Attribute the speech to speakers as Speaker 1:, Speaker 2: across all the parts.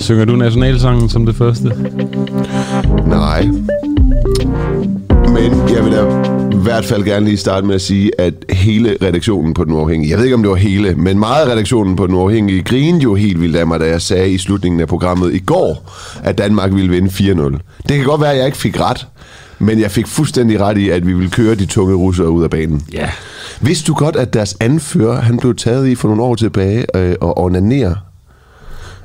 Speaker 1: Synger du nationalsangen som det første?
Speaker 2: Nej. Men jeg vil da i hvert fald gerne lige starte med at sige, at hele redaktionen på Den Uafhængige, jeg ved ikke om det var hele, men meget af redaktionen på Den Uafhængige grinede jo helt vildt af mig, da jeg sagde i slutningen af programmet i går, at Danmark ville vinde 4-0. Det kan godt være, at jeg ikke fik ret, men jeg fik fuldstændig ret i, at vi ville køre de tunge russere ud af banen.
Speaker 1: Ja.
Speaker 2: Vidste du godt, at deres anfører, han blev taget i for nogle år tilbage øh, og onanerer?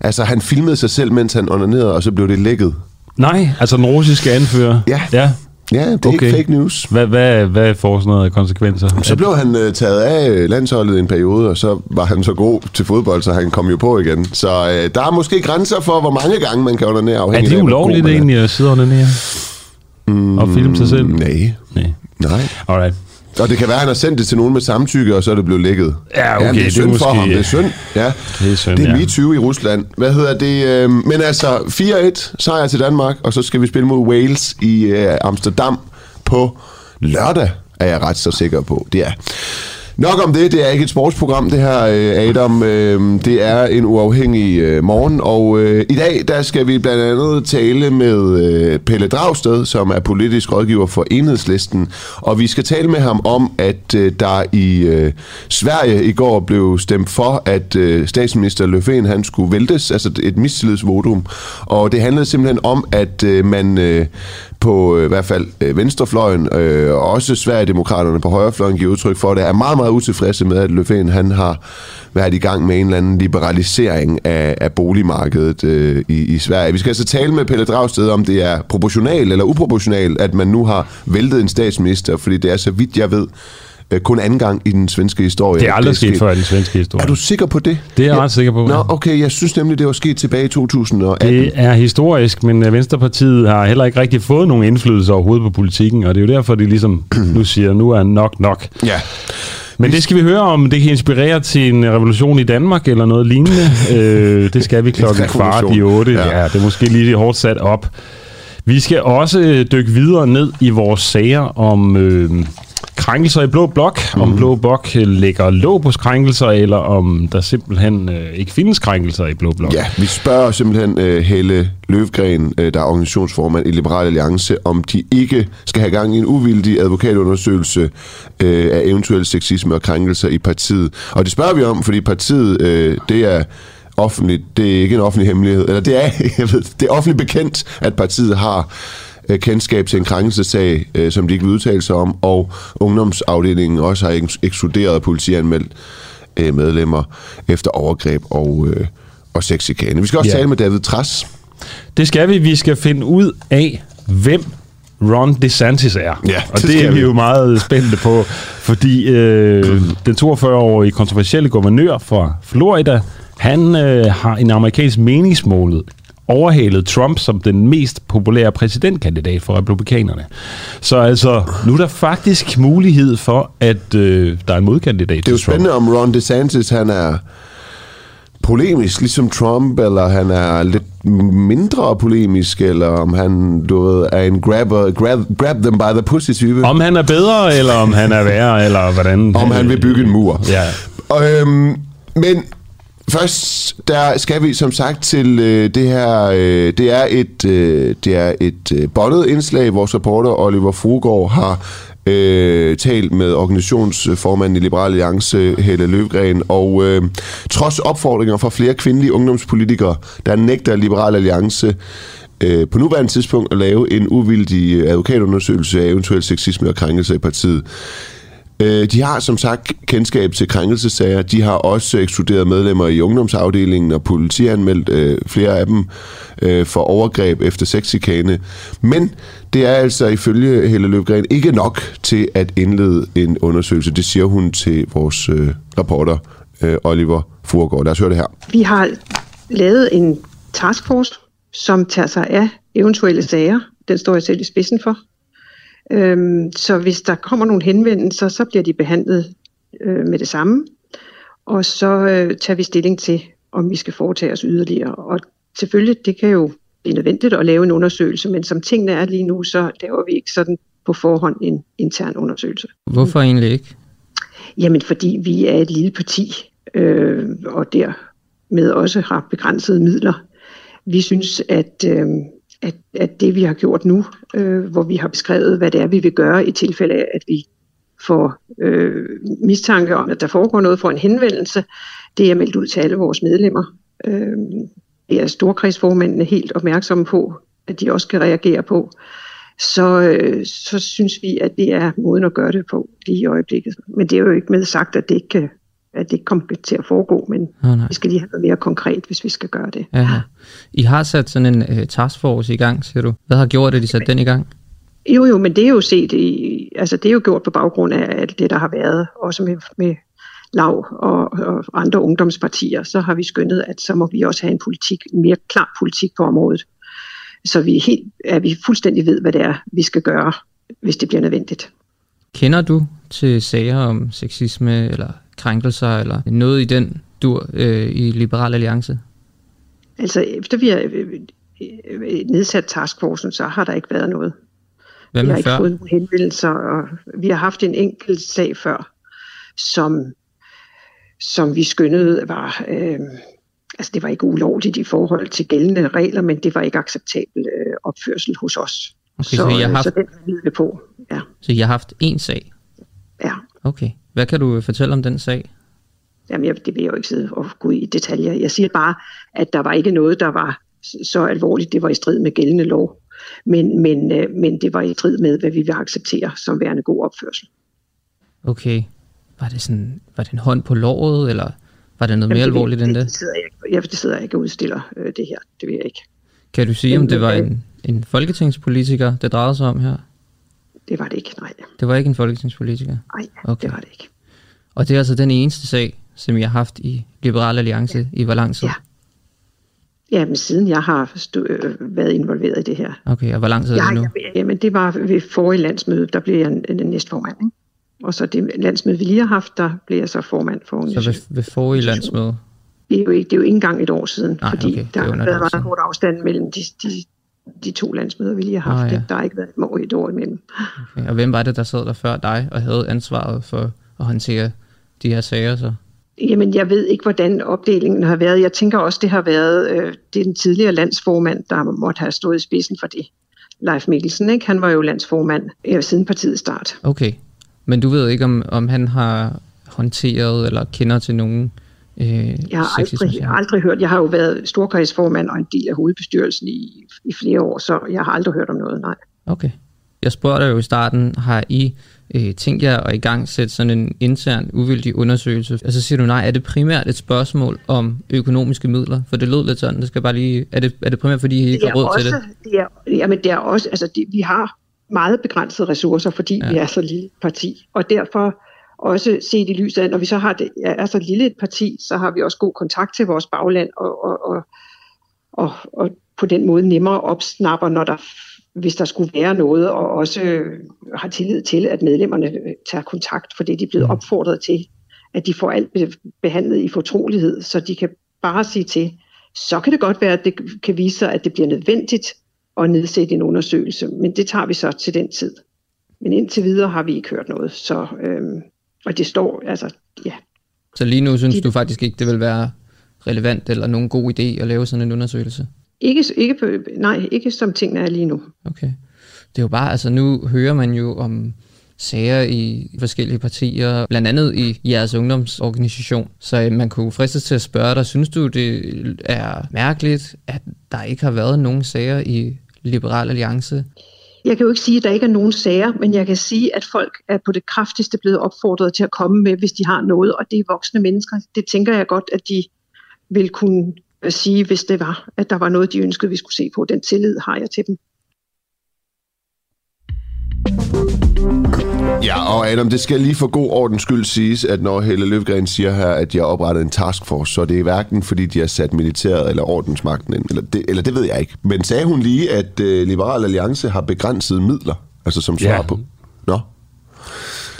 Speaker 2: Altså, han filmede sig selv, mens han onanerede, og så blev det lækket.
Speaker 1: Nej, altså den russiske anfører.
Speaker 2: Ja.
Speaker 1: ja.
Speaker 2: Ja, det er okay. ikke fake news.
Speaker 1: Hvad, hvad, hvad får sådan noget konsekvenser?
Speaker 2: Så blev han øh, taget af landsholdet en periode, og så var han så god til fodbold, så han kom jo på igen. Så øh, der er måske grænser for, hvor mange gange man kan onanere afhængigt
Speaker 1: Er det ulovligt egentlig at sidde og onanere?
Speaker 2: Mm,
Speaker 1: og filme sig selv?
Speaker 2: Nej.
Speaker 1: Nej.
Speaker 2: Nej.
Speaker 1: Alright.
Speaker 2: Og det kan være, at han har sendt det til nogen med samtykke, og så er det blevet lækket.
Speaker 1: Ja, okay.
Speaker 2: Ja, det er synd
Speaker 1: det er måske,
Speaker 2: for ham. Det er synd. Ja.
Speaker 1: Det er synd,
Speaker 2: Det er
Speaker 1: ja.
Speaker 2: MeToo i Rusland. Hvad hedder det? Øh, men altså, 4-1 sejr til Danmark, og så skal vi spille mod Wales i øh, Amsterdam på lørdag, er jeg ret så sikker på. Det er. Nok om det, det er ikke et sportsprogram, det her, øh, Adam. Øhm, det er en uafhængig øh, morgen, og øh, i dag der skal vi blandt andet tale med Pelle Dragsted, som er politisk rådgiver for Enhedslisten, og vi skal tale med ham om, at der i Sverige i går blev stemt for, at statsminister Löfven han skulle væltes, altså et mistillidsvotum, og det handlede simpelthen om, at man på øh, i hvert fald øh, venstrefløjen, øh, og også Sverigedemokraterne på højrefløjen giver udtryk for det, er meget, meget utilfredse med, at Løfven han har været i gang med en eller anden liberalisering af, af boligmarkedet øh, i, i Sverige. Vi skal altså tale med Pelle Dragsted, om det er proportionalt eller uproportionalt, at man nu har væltet en statsminister, fordi det er, så vidt jeg ved, øh, kun anden gang i den svenske historie.
Speaker 1: Det er aldrig sket før i den svenske historie.
Speaker 2: Er du sikker på det?
Speaker 1: Det er jeg ret sikker på.
Speaker 2: Nå, okay, jeg synes nemlig, det var sket tilbage i 2018.
Speaker 1: Det er historisk, men øh, Venstrepartiet har heller ikke rigtig fået nogen indflydelse overhovedet på politikken, og det er jo derfor, de ligesom nu siger, nu er nok nok.
Speaker 2: Ja.
Speaker 1: Men det skal vi høre om, det kan inspirere til en revolution i Danmark eller noget lignende. øh, det skal vi klokken kvart i otte.
Speaker 2: Ja.
Speaker 1: Ja. det er måske lige hårdt sat op. Vi skal også øh, dykke videre ned i vores sager om øh, krænkelser i Blå Blok. Mm. Om Blå Blok øh, lægger låg på krænkelser, eller om der simpelthen øh, ikke findes krænkelser i Blå Blok.
Speaker 2: Ja, vi spørger simpelthen uh, Helle Løvgren, uh, der er organisationsformand i Liberal Alliance, om de ikke skal have gang i en uvildig advokatundersøgelse uh, af eventuel sexisme og krænkelser i partiet. Og det spørger vi om, fordi partiet, uh, det er offentligt, det er ikke en offentlig hemmelighed, eller det er, jeg ved, det er offentligt bekendt, at partiet har øh, kendskab til en krænkelsesag, øh, som de ikke vil udtale sig om, og ungdomsafdelingen også har eks- ekskluderet politianmeldt øh, medlemmer efter overgreb og, øh, og sexikane. Vi skal også
Speaker 1: Ja.
Speaker 2: tale med David Tras.
Speaker 1: Det skal vi. Vi skal finde ud af, hvem Ron DeSantis er.
Speaker 2: Ja,
Speaker 1: og
Speaker 2: det
Speaker 1: det, er vi. jo meget spændte på, fordi øh, den 42-årige kontroversielle guvernør fra Florida, han øh, har en amerikansk meningsmålet overhalet Trump som den mest populære præsidentkandidat for republikanerne. Så altså, nu er der faktisk mulighed for, at øh, der er en modkandidat
Speaker 2: Det er jo
Speaker 1: Trump.
Speaker 2: spændende, om Ron DeSantis han er polemisk, ligesom Trump, eller han er lidt mindre polemisk, eller om han, du ved, er en grabber, grab, grab them by the pussy type.
Speaker 1: Om han er bedre, eller om han er værre, eller hvordan...
Speaker 2: om han vil bygge en mur.
Speaker 1: Ja.
Speaker 2: Og, øhm, men først, der skal vi som sagt til øh, det her, øh, det er et, øh, det er et øh, bondet indslag. Vores reporter Oliver Frugaard har øh, talt med organisationsformanden i Liberal Alliance, Helle Løvgren, og øh, trods opfordringer fra flere kvindelige ungdomspolitikere, der nægter Liberal Alliance øh, på nuværende tidspunkt at lave en uvildig øh, advokatundersøgelse af eventuel sexisme og krænkelse i partiet. Øh, De har som sagt kendskab til krænkelsesager. De har også ekskluderet medlemmer i ungdomsafdelingen og politianmeldt øh, flere af dem øh, for overgreb efter sexikane. Men det er altså ifølge Helle Løbgren ikke nok til at indlede en undersøgelse. Det siger hun til vores øh, reporter øh, Oliver Furgaard. Lad os høre det her.
Speaker 3: Vi har lavet en taskforce, som tager sig af eventuelle sager. Den står jeg selv i spidsen for. Øhm, så hvis der kommer nogle henvendelser, så bliver de behandlet øh, med det samme. Og så øh, tager vi stilling til, om vi skal foretage os yderligere. Og selvfølgelig, det kan jo blive nødvendigt at lave en undersøgelse, men som tingene er lige nu, så laver vi ikke sådan på forhånd en intern undersøgelse.
Speaker 4: Hvorfor egentlig ikke?
Speaker 3: Jamen, fordi vi er et lille parti, øh, og der med også har begrænsede midler. Vi synes, at, øh, at, at det vi har gjort nu, øh, hvor vi har beskrevet, hvad det er, vi vil gøre i tilfælde af, at vi får øh, mistanke om, at der foregår noget for en henvendelse, det er meldt ud til alle vores medlemmer. Øh, det er storkredsformændene helt opmærksomme på, at de også skal reagere på. Så, øh, så synes vi, at det er måden at gøre det på lige i øjeblikket. Men det er jo ikke med sagt, at det ikke kan at det kommer til at foregå, men oh, vi skal lige have noget mere konkret, hvis vi skal gøre det.
Speaker 4: Ja. I har sat sådan en uh, taskforce i gang, siger du. Hvad har gjort, at I satte den i gang?
Speaker 3: Jo, jo, men det er jo set i, altså det er jo gjort på baggrund af alt det, der har været, også med, med lav og, og andre ungdomspartier, så har vi skyndet, at så må vi også have en politik, en mere klar politik på området. Så vi, helt, er vi fuldstændig ved, hvad det er, vi skal gøre, hvis det bliver nødvendigt.
Speaker 4: Kender du til sager om sexisme eller krænkelser eller noget i den dur øh, i Liberal Alliance?
Speaker 3: Altså, efter vi har øh, øh, nedsat taskforcen, så har der ikke været noget.
Speaker 4: Hvad
Speaker 3: vi har ikke
Speaker 4: før?
Speaker 3: fået nogen henvendelser, og vi har haft en enkelt sag før, som, som vi skyndede var, øh, altså det var ikke ulovligt i forhold til gældende regler, men det var ikke acceptabel øh, opførsel hos os.
Speaker 4: Okay, så, så, I har
Speaker 3: så den vi på.
Speaker 4: Så I har haft én sag?
Speaker 3: Ja.
Speaker 4: Okay. Hvad kan du fortælle om den sag?
Speaker 3: Jamen, jeg, det vil jeg jo ikke sidde og gå i detaljer. Jeg siger bare, at der var ikke noget, der var så alvorligt. Det var i strid med gældende lov. Men, men, øh, men det var i strid med, hvad vi vil acceptere som værende god opførsel.
Speaker 4: Okay. Var det, sådan, var det en hånd på låret, eller var det noget mere
Speaker 3: Jamen, det,
Speaker 4: alvorligt
Speaker 3: det,
Speaker 4: end det?
Speaker 3: Det sidder jeg, jeg, det sidder jeg ikke og udstiller øh, det her. Det vil jeg ikke.
Speaker 4: Kan du sige, om det var
Speaker 3: øh,
Speaker 4: en, en folketingspolitiker, det drejede sig om her?
Speaker 3: Det var det ikke, nej.
Speaker 4: Det var ikke en folketingspolitiker.
Speaker 3: Nej,
Speaker 4: Okay.
Speaker 3: det var det ikke.
Speaker 4: Og det er altså den eneste sag, som jeg har haft i Liberal Alliance ja. i hvor lang tid?
Speaker 3: Ja. Jamen, siden jeg har stå, øh, været involveret i det her.
Speaker 4: Okay, og hvor lang tid er
Speaker 3: Ja,
Speaker 4: det nu?
Speaker 3: jeg, jamen, det var ved forrige landsmøde, der blev jeg næstformand. Ikke? Og så det landsmøde, vi lige har haft, der blev jeg så formand for
Speaker 4: Så ved, ved forrige landsmøde?
Speaker 3: Det er jo ikke, det er jo ikke engang et år siden,
Speaker 4: Nej,
Speaker 3: fordi
Speaker 4: okay,
Speaker 3: der
Speaker 4: er
Speaker 3: har været meget kort afstand mellem de, de, de to landsmøder, vi lige har haft.
Speaker 4: Ah, ja.
Speaker 3: Der har ikke været et år, et år imellem.
Speaker 4: Okay. Og hvem var det, der sad der før dig og havde ansvaret for at håndtere de her sager så?
Speaker 3: Jamen, jeg ved ikke, hvordan opdelingen har været. Jeg tænker også, det har været øh, det er den tidligere landsformand, der måtte have stået i spidsen for det. Leif Mikkelsen, ikke? han var jo landsformand øh, siden partiets start.
Speaker 4: Okay. Men du ved ikke, om, om han har håndteret eller kender til nogen øh,
Speaker 3: Jeg har aldrig, aldrig hørt, jeg har jo været storkredsformand og en del af hovedbestyrelsen i, i flere år, så jeg har aldrig hørt om noget, nej.
Speaker 4: Okay. Jeg spurgte dig jo i starten, har I øh, tænkt jer at i gang sætte sådan en intern uvildig undersøgelse? Og så siger du nej, er det primært et spørgsmål om økonomiske midler? For det lød lidt sådan, det skal bare lige, er det, er det primært fordi I ikke har råd til
Speaker 3: også,
Speaker 4: det?
Speaker 3: det er, jamen det er også, altså det, vi har meget begrænsede ressourcer, fordi
Speaker 4: Ja.
Speaker 3: vi er så lille parti, og derfor også set i lyset af, når vi så har det, er så lille et parti, så har vi også god kontakt til vores bagland, og, og, og, og, og på den måde nemmere opsnapper, når der, hvis der skulle være noget, og også øh, har tillid til, at medlemmerne øh, tager kontakt, for det de er blevet
Speaker 4: Mm.
Speaker 3: opfordret til, at de får alt be- behandlet i fortrolighed, så de kan bare sige til, så kan det godt være, at det kan vise sig, at det bliver nødvendigt at nedsætte en undersøgelse, men det tager vi så til den tid. Men indtil videre har vi ikke hørt noget, så, øhm, og det står, altså, ja,
Speaker 4: Så lige nu synes
Speaker 3: De-
Speaker 4: du faktisk ikke, det vil være relevant eller nogen god idé at lave sådan en undersøgelse?
Speaker 3: ikke, ikke, på, nej, ikke som tingene er lige nu.
Speaker 4: Okay. Det er jo bare, altså nu hører man jo om sager i forskellige partier, blandt andet i jeres ungdomsorganisation. Så øh, man kunne fristes til at spørge dig, synes du det er mærkeligt, at der ikke har været nogen sager i Liberal Alliance?
Speaker 3: Jeg kan jo ikke sige, at der ikke er nogen sager, men jeg kan sige, at folk er på det kraftigste blevet opfordret til at komme med, hvis de har noget, og det er voksne mennesker. Det tænker jeg godt, at de vil kunne øh, sige, hvis det var, at der var noget, de ønskede, vi skulle se på. Den tillid har jeg til dem.
Speaker 2: Ja, og Adam, det skal lige for god ordens skyld siges, at når Helle Løvgren siger her, at de har oprettet en taskforce, så er det hverken fordi, de har sat militæret eller ordensmagten ind, eller det, eller det ved jeg ikke. Men sagde hun lige, at øh, Liberal Alliance har begrænsede midler, altså som svar
Speaker 1: Ja.
Speaker 2: på? Nå,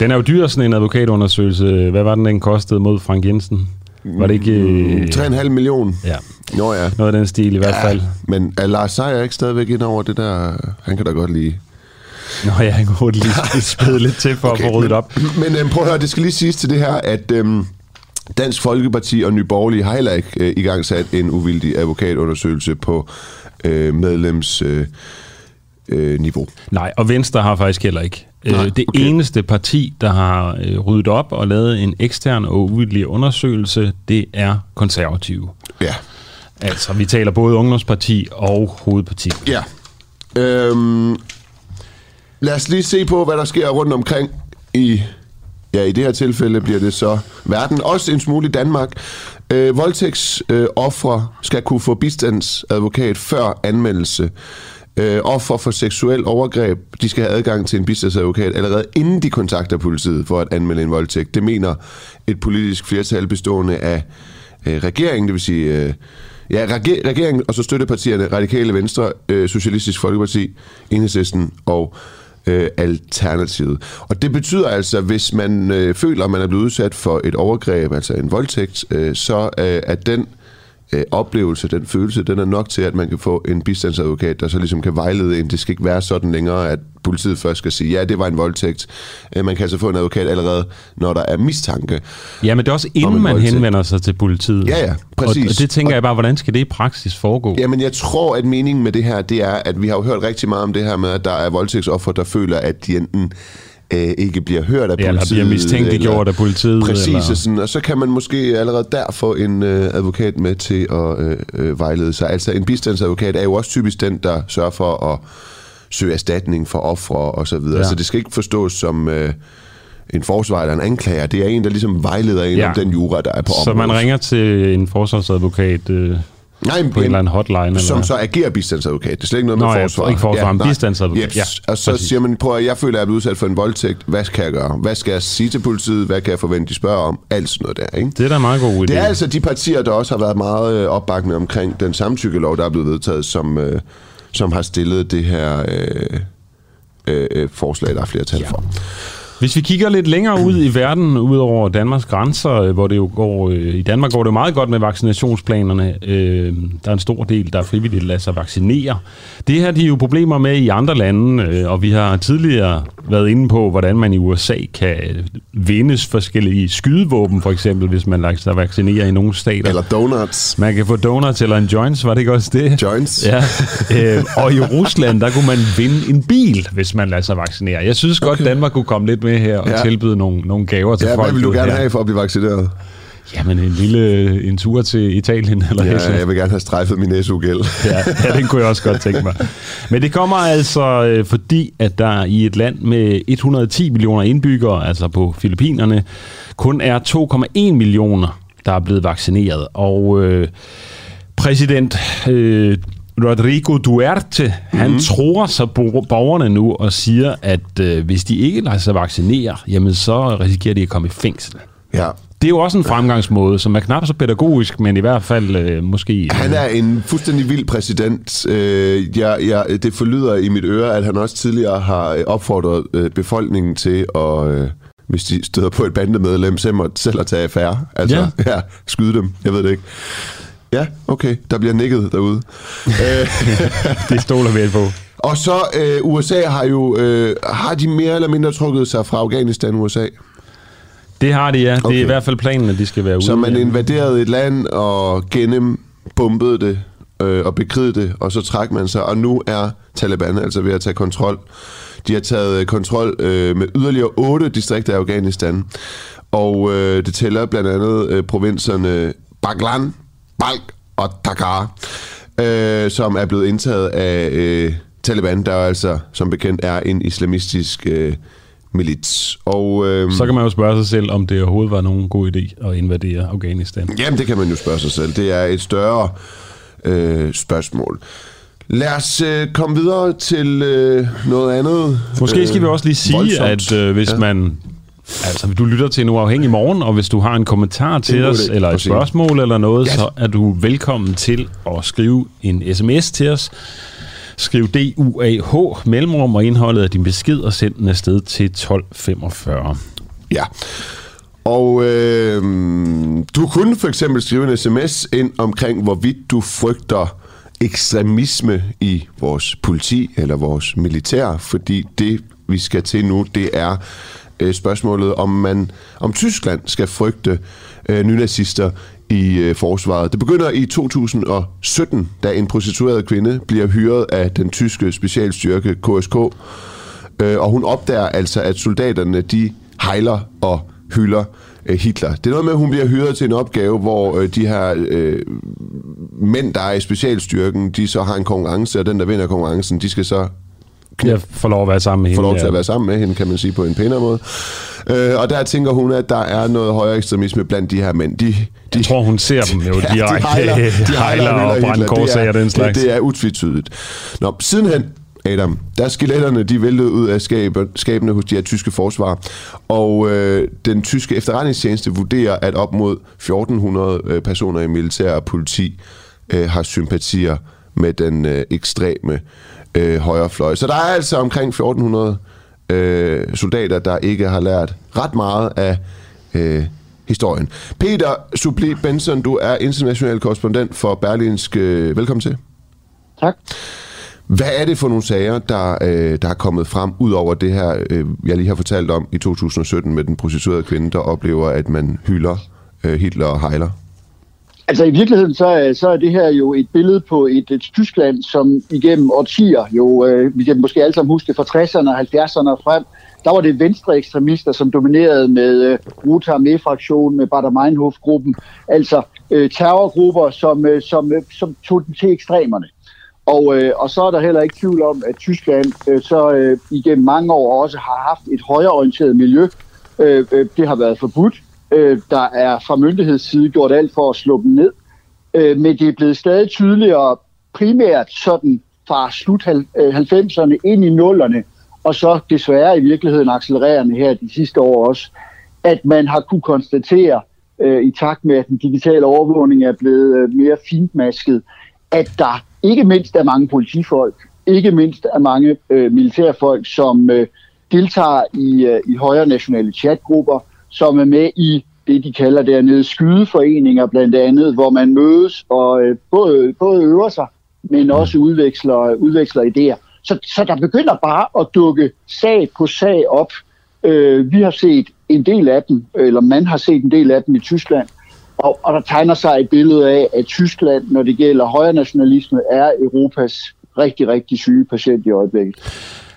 Speaker 1: Den er jo dyr, sådan en advokatundersøgelse. Hvad var den, den kostede mod Frank Jensen? Var det ikke... Øh,
Speaker 2: 3,5 millioner.
Speaker 1: ja,
Speaker 2: Nå ja.
Speaker 1: noget af den stil i hvert fald.
Speaker 2: Men er Lars Seier ikke stadigvæk ind over det der? Han kan da godt lide.
Speaker 1: Nå ja, han kunne lige spæde lidt til for okay, at få ryddet op.
Speaker 2: Men øhm, prøv at høre, det skal lige siges til det her, at øhm, Dansk Folkeparti og Nye Borgerlige har heller ikke øh, i gang sat en uvildig advokatundersøgelse på øh, medlems... Øh, øh, niveau.
Speaker 1: Nej, og Venstre har faktisk heller ikke.
Speaker 2: Nej,
Speaker 1: Nej, det
Speaker 2: okay.
Speaker 1: eneste parti, der har øh, ryddet op og lavet en ekstern og uvildig undersøgelse, det er konservative.
Speaker 2: Ja.
Speaker 1: Altså, vi taler både ungdomsparti og hovedparti.
Speaker 2: Ja. Øhm, lad os lige se på, hvad der sker rundt omkring i... Ja, i det her tilfælde bliver det så verden, også en smule i Danmark. Øh, voldtægtsoffre øh, ofre skal kunne få bistandsadvokat før anmeldelse. Øh, ofre for seksuel overgreb, de skal have adgang til en bistandsadvokat allerede inden de kontakter politiet for at anmelde en voldtægt. Det mener et politisk flertal bestående af øh, regeringen, det vil sige... Øh, Ja, reger- regeringen og så støttepartierne Radikale Venstre, øh, Socialistisk Folkeparti, Enhedslisten og øh, Alternativet. Og det betyder altså, hvis man øh, føler, at man er blevet udsat for et overgreb, altså en voldtægt, øh, så øh, at den øh, oplevelse, den følelse, den er nok til, at man kan få en bistandsadvokat, der så ligesom kan vejlede en. Det skal ikke være sådan længere, at politiet først skal sige, ja, det var en voldtægt. Øh, man kan altså få en advokat allerede, når der er mistanke.
Speaker 1: Ja, men det er også inden
Speaker 2: en
Speaker 1: man
Speaker 2: voldtægt.
Speaker 1: henvender sig til politiet.
Speaker 2: Ja, ja, præcis.
Speaker 1: Og, og det tænker jeg bare, hvordan skal det i praksis foregå?
Speaker 2: Jamen, jeg tror, at meningen med det her, det er, at vi har jo hørt rigtig meget om det her med, at der er voldtægtsoffer, der føler, at de enten øh, ikke bliver hørt af
Speaker 1: Ja, eller
Speaker 2: politiet.
Speaker 1: bliver mistænkeliggjort af politiet,
Speaker 2: Præcis,
Speaker 1: eller-
Speaker 2: og, sådan, og så kan man måske allerede der få en øh, advokat med til at øh, øh, vejlede sig. Altså en bistandsadvokat er jo også typisk den, der sørger for at søge erstatning for ofre og så videre.
Speaker 1: Ja.
Speaker 2: Så det skal ikke forstås som... Øh, en forsvar eller en anklager. Det er en, der ligesom vejleder en
Speaker 1: Ja.
Speaker 2: om den jura, der er på
Speaker 1: Så
Speaker 2: området.
Speaker 1: man ringer til en forsvarsadvokat øh,
Speaker 2: Nej,
Speaker 1: på en eller anden hotline?
Speaker 2: som
Speaker 1: eller?
Speaker 2: så agerer bistandsadvokat. Det er slet ikke noget
Speaker 1: Nå,
Speaker 2: med
Speaker 1: ja,
Speaker 2: forsvar.
Speaker 1: ikke forsvar, men
Speaker 2: nej.
Speaker 1: bistandsadvokat.
Speaker 2: Yes.
Speaker 1: Ja,
Speaker 2: og så
Speaker 1: præcis.
Speaker 2: siger man, prøv at jeg føler, at jeg er blevet udsat for en voldtægt. Hvad skal jeg gøre? Hvad skal jeg sige til politiet? Hvad kan jeg forvente, de spørger om? Alt sådan noget der, ikke?
Speaker 1: Det er da meget god idé.
Speaker 2: Det er altså de partier, der også har været meget øh, opbakkende omkring den samtykkelov, der er blevet vedtaget, som, øh, som har stillet det her øh, øh, øh, forslag, der er flertal
Speaker 1: Ja.
Speaker 2: for.
Speaker 1: Hvis vi kigger lidt længere ud i verden, ud over Danmarks grænser, øh, hvor det jo går, øh, i Danmark går det jo meget godt med vaccinationsplanerne. Øh, der er en stor del, der frivilligt lader sig vaccinere. Det her de er jo problemer med i andre lande, øh, og vi har tidligere været inde på, hvordan man i USA kan vindes forskellige skydevåben, for eksempel, hvis man lader sig vaccinere i nogle stater.
Speaker 2: Eller donuts.
Speaker 1: Man kan få donuts eller en joints, var det ikke også det?
Speaker 2: Joints.
Speaker 1: Ja, øh, og i Rusland, der kunne man vinde en bil, hvis man lader sig vaccinere. Jeg synes godt, Danmark kunne komme lidt med her og
Speaker 2: Ja.
Speaker 1: ja. tilbyde nogle, nogle gaver til
Speaker 2: Ja,
Speaker 1: folk.
Speaker 2: hvad vil du gerne
Speaker 1: her.
Speaker 2: have for at blive vaccineret?
Speaker 1: Jamen, en lille en tur til Italien eller
Speaker 2: Ja,
Speaker 1: ja,
Speaker 2: jeg vil gerne have strejfet min SU-gæld.
Speaker 1: ja, ja, den kunne jeg også godt tænke mig. Men det kommer altså, øh, fordi at der i et land med 110 millioner indbyggere, altså på Filippinerne, kun er 2,1 millioner, der er blevet vaccineret. Og øh, præsident øh, Rodrigo Duterte, mm. han tror så bo- borgerne nu og siger, at øh, hvis de ikke lader sig vaccinere, jamen så risikerer de at komme i fængsel.
Speaker 2: Ja.
Speaker 1: Det er jo også en fremgangsmåde, som er knap så pædagogisk, men i hvert fald øh, måske...
Speaker 2: Han er en fuldstændig vild præsident. Øh, jeg, jeg, det forlyder i mit øre, at han også tidligere har øh, opfordret øh, befolkningen til at, øh, hvis de støder på et bandemedlem, selv at, selv at tage affære. Altså. Ja.
Speaker 1: ja,
Speaker 2: skyde dem. Jeg ved det ikke. Ja, okay. Der bliver nikket derude.
Speaker 1: Det stoler vi på.
Speaker 2: og så øh, USA har jo øh, har de mere eller mindre trukket sig fra Afghanistan, USA.
Speaker 1: Det har de, ja. Det
Speaker 2: Okay.
Speaker 1: er i hvert fald planen, at de skal være ude.
Speaker 2: Så man
Speaker 1: ja.
Speaker 2: invaderede et land og gennembombede det øh, og bekrigede det, og så trak man sig, og nu er Taliban altså ved at tage kontrol. De har taget øh, kontrol øh, med yderligere otte distrikter af Afghanistan, og øh, det tæller blandt andet øh, provinserne Baglan, Balk og Tagar, øh, som er blevet indtaget af øh, Taliban, der altså som bekendt er en islamistisk øh, milits. Og, øh,
Speaker 1: Så kan man jo spørge sig selv, om det overhovedet var nogen god idé at invadere Afghanistan.
Speaker 2: Jamen, det kan man jo spørge sig selv. Det er et større øh, spørgsmål. Lad os øh, komme videre til øh, noget andet.
Speaker 1: Måske skal vi også lige sige,
Speaker 2: voldsomt.
Speaker 1: at øh, hvis
Speaker 2: ja.
Speaker 1: man... Altså, du lytter til en uafhængig morgen, og hvis du har en kommentar til os,
Speaker 2: idé
Speaker 1: eller et spørgsmål eller noget,
Speaker 2: Ja.
Speaker 1: så er du velkommen til at skrive en sms til os. Skriv DUAH mellemrum og indholdet af din besked og send den afsted til 1245.
Speaker 2: Ja. Og øh, du kunne for eksempel skrive en sms ind omkring, hvorvidt du frygter ekstremisme i vores politi eller vores militær, fordi det, vi skal til nu, det er øh, spørgsmålet, om man om Tyskland skal frygte øh, nynazister i øh, forsvaret. Det begynder i 2017, da en prostitueret kvinde bliver hyret af den tyske specialstyrke KSK, øh, og hun opdager altså, at soldaterne de hejler og hylder øh, Hitler. Det er noget med, at hun bliver hyret til en opgave, hvor øh, de her øh, mænd, der er i specialstyrken, de så har en konkurrence, og den, der vinder konkurrencen, de skal så
Speaker 1: jeg får lov at være sammen med hende.
Speaker 2: lov til
Speaker 1: ja.
Speaker 2: at være sammen med hende, kan man sige på en pænere måde. Øh, og der tænker hun, at der er noget højere ekstremisme blandt de her mænd. De, de,
Speaker 1: Jeg tror, hun ser dem jo
Speaker 2: Ja,
Speaker 1: direkte.
Speaker 2: de hejler, de hejler
Speaker 1: og
Speaker 2: Hitler.
Speaker 1: brænde
Speaker 2: Det
Speaker 1: korsager
Speaker 2: er-
Speaker 1: og den slags.
Speaker 2: Det, det er utvetydigt. Nå, sidenhen, Adam, der er skeletterne, de væltede ud af skabe, skabene hos de her tyske forsvar, og øh, den tyske efterretningstjeneste vurderer, at op mod 1400 øh, personer i militær og politi øh, har sympatier med den øh, ekstreme øh, højrefløj. Så der er altså omkring 1400 øh, soldater, der ikke har lært ret meget af øh, historien. Peter Supli Benson, du er international korrespondent for Berlinsk. Øh, velkommen til.
Speaker 5: Tak.
Speaker 2: Hvad er det for nogle sager, der, øh, der er kommet frem, ud over det her, øh, jeg lige har fortalt om i 2017 med den prostituerede kvinde, der oplever, at man hylder øh, Hitler og Heiler?
Speaker 5: Altså i virkeligheden så er, så er det her jo et billede på et, et Tyskland, som igennem årtier, jo, øh, vi kan måske alle sammen huske fra 60'erne og 70'erne og frem, der var det venstre ekstremister, som dominerede med øh, Rote Armee-fraktionen, med Bader Meinhof-gruppen, altså øh, terrorgrupper, som, øh, som, øh, som tog den til ekstremerne. Og, øh, og så er der heller ikke tvivl om, at Tyskland øh, så øh, igennem mange år også har haft et højreorienteret miljø. Øh, øh, det har været forbudt. Øh, der er fra myndighedsside gjort alt for at slå dem ned. Øh, men det er blevet stadig tydeligere, primært sådan fra slut 90'erne øh, ind i nullerne, og så desværre i virkeligheden accelererende her de sidste år også, at man har kunne konstatere, øh, i takt med, at den digitale overvågning er blevet øh, mere fintmasket, at der ikke mindst er mange politifolk, ikke mindst er mange øh, militærfolk, som øh, deltager i, øh, i højre nationale chatgrupper, som er med i det, de kalder dernede skydeforeninger blandt andet, hvor man mødes og øh, både, både øver sig, men også udveksler, udveksler idéer. Så, så der begynder bare at dukke sag på sag op. Øh, vi har set en del af dem, eller man har set en del af dem i Tyskland, og, og der tegner sig et billede af, at Tyskland, når det gælder højre nationalisme, er Europas rigtig, rigtig syge patient i øjeblikket.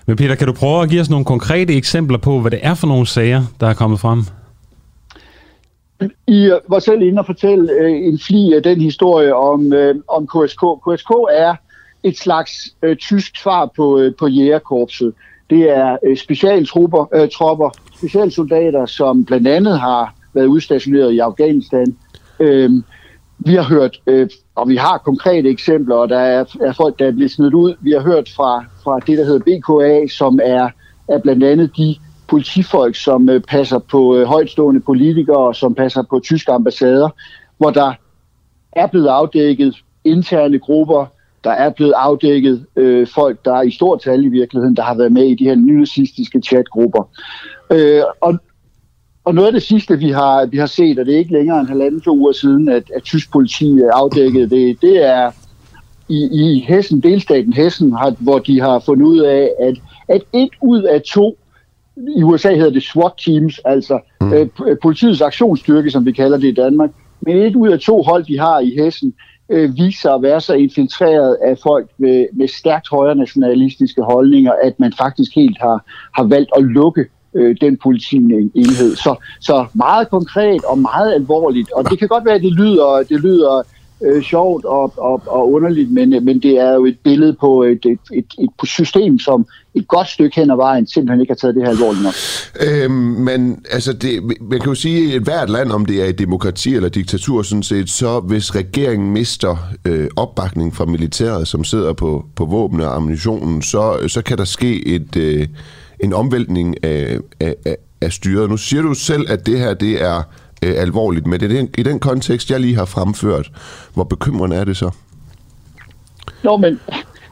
Speaker 1: Men Peter, kan du prøve at give os nogle konkrete eksempler på, hvad det er for nogle sager, der er kommet frem?
Speaker 5: I øh, var selv inde og fortælle øh, en fli af den historie om, øh, om KSK. KSK er et slags øh, tysk svar på, øh, på jægerkorpset. Det er øh, specialtrupper, øh, tropper, specialsoldater, som blandt andet har været udstationeret i Afghanistan. Øh, vi har hørt, øh, og vi har konkrete eksempler, og der er, er folk, der er blevet smidt ud. Vi har hørt fra, fra det, der hedder BKA, som er, er blandt andet de politifolk, som øh, passer på øh, højtstående politikere, som passer på tyske ambassader, hvor der er blevet afdækket interne grupper, der er blevet afdækket øh, folk, der er i stort tal i virkeligheden, der har været med i de her nynazistiske chatgrupper. Øh, og, og noget af det sidste, vi har, vi har set, og det er ikke længere end halvanden to uger siden, at, at tysk politi afdækkede det, det er i, i Hessen, delstaten Hessen, har, hvor de har fundet ud af, at, at et ud af to i USA hedder det SWAT-teams, altså mm. øh, politiets aktionsstyrke, som vi kalder det i Danmark. Men et ud af to hold, de har i Hessen, øh, viser at være så infiltreret af folk med, med stærkt højre nationalistiske holdninger, at man faktisk helt har, har valgt at lukke øh, den politienhed. Så, så meget konkret og meget alvorligt. Og det kan godt være, at det lyder, det lyder øh, sjovt og, og, og underligt, men, men det er jo et billede på et, et, et, et system, som et godt stykke hen ad vejen simpelthen ikke har taget det her alvorligt nok.
Speaker 2: Øhm, men altså, det, man kan jo sige, at hvert land, om det er et demokrati eller diktatur sådan set, så hvis regeringen mister øh, opbakning fra militæret, som sidder på, på våben og ammunitionen, så, så kan der ske et, øh, en omvæltning af, af, af, af styret. Nu siger du selv, at det her det er øh, alvorligt, med i den, i den kontekst, jeg lige har fremført, hvor bekymrende er det så?
Speaker 5: Nå, men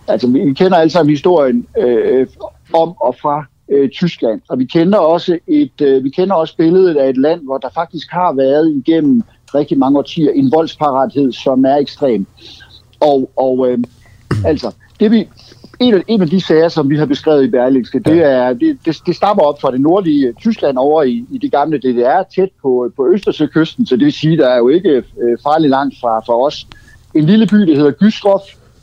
Speaker 5: altså, vi kender alle sammen historien øh, om og fra øh, Tyskland, og vi kender også et, øh, vi kender også billedet af et land, hvor der faktisk har været igennem rigtig mange årtier en voldsparathed, som er ekstrem. Og, og øh, altså, det vi, en, af, en af de sager, som vi har beskrevet i Berlingske, det, er, det, det, det stammer op fra det nordlige Tyskland over i, i det gamle DDR, tæt på, på Østersøkysten, så det vil sige, der er jo ikke øh, farligt langt fra, fra os. En lille by, der hedder Gystrof.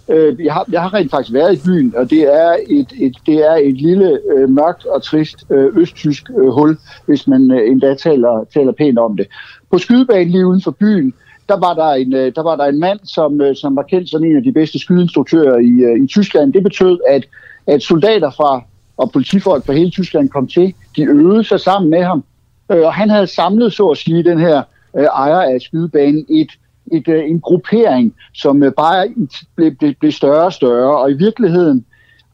Speaker 5: Øh, jeg, har, jeg har rent faktisk været i byen, og det er et, et, det er et lille øh, mørkt og trist øh, østtysk øh, hul, hvis man øh, endda taler, taler pænt om det. På skydebanen lige uden for byen, der var der en, øh, der var der en mand, som, øh, som var kendt som en af de bedste skydeinstruktører i, øh, i Tyskland. Det betød, at, at soldater fra og politifolk fra hele Tyskland kom til. De øvede sig sammen med ham, og han havde samlet, så at sige, den her ejer af skydebanen et, et, en gruppering, som bare blev, blev, blev større og større, og i virkeligheden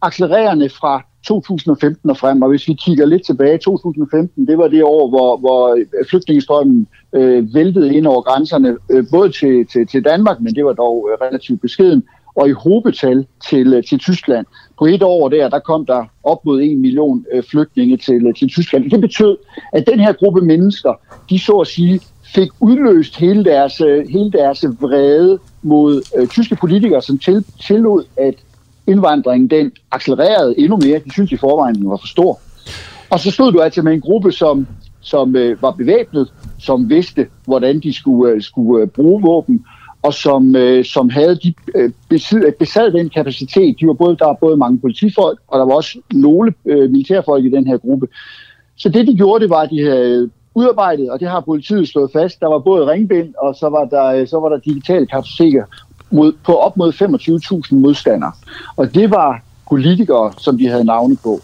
Speaker 5: accelererende fra 2015 og frem, og hvis vi kigger lidt tilbage, 2015, det var det år, hvor, hvor øh, flygtningestrømmen øh, væltede ind over grænserne, øh, både til, til, til Danmark, men det var dog øh, relativt beskeden, og i hobetal til, øh, til Tyskland. På et år der, der kom der op mod en million øh, flygtninge til, øh, til Tyskland. Det betød, at den her gruppe mennesker, de så at sige, fik udløst hele deres, øh, hele deres vrede mod øh, tyske politikere, som til, tillod, at indvandringen den accelererede endnu mere. De synes i forvejen, den var for stor. Og så stod du altså med en gruppe, som, som øh, var bevæbnet, som vidste, hvordan de skulle, øh, skulle øh, bruge våben, og som, øh, som havde de, øh, besid, besad den kapacitet. De var både, der var både mange politifolk, og der var også nogle øh, militærfolk i den her gruppe. Så det, de gjorde, det var, at de havde udarbejdet, og det har politiet slået fast, der var både ringbind, og så var der, øh, så var der digitale kapacitet mod, på op mod 25.000 modstandere. Og det var politikere, som de havde navne på.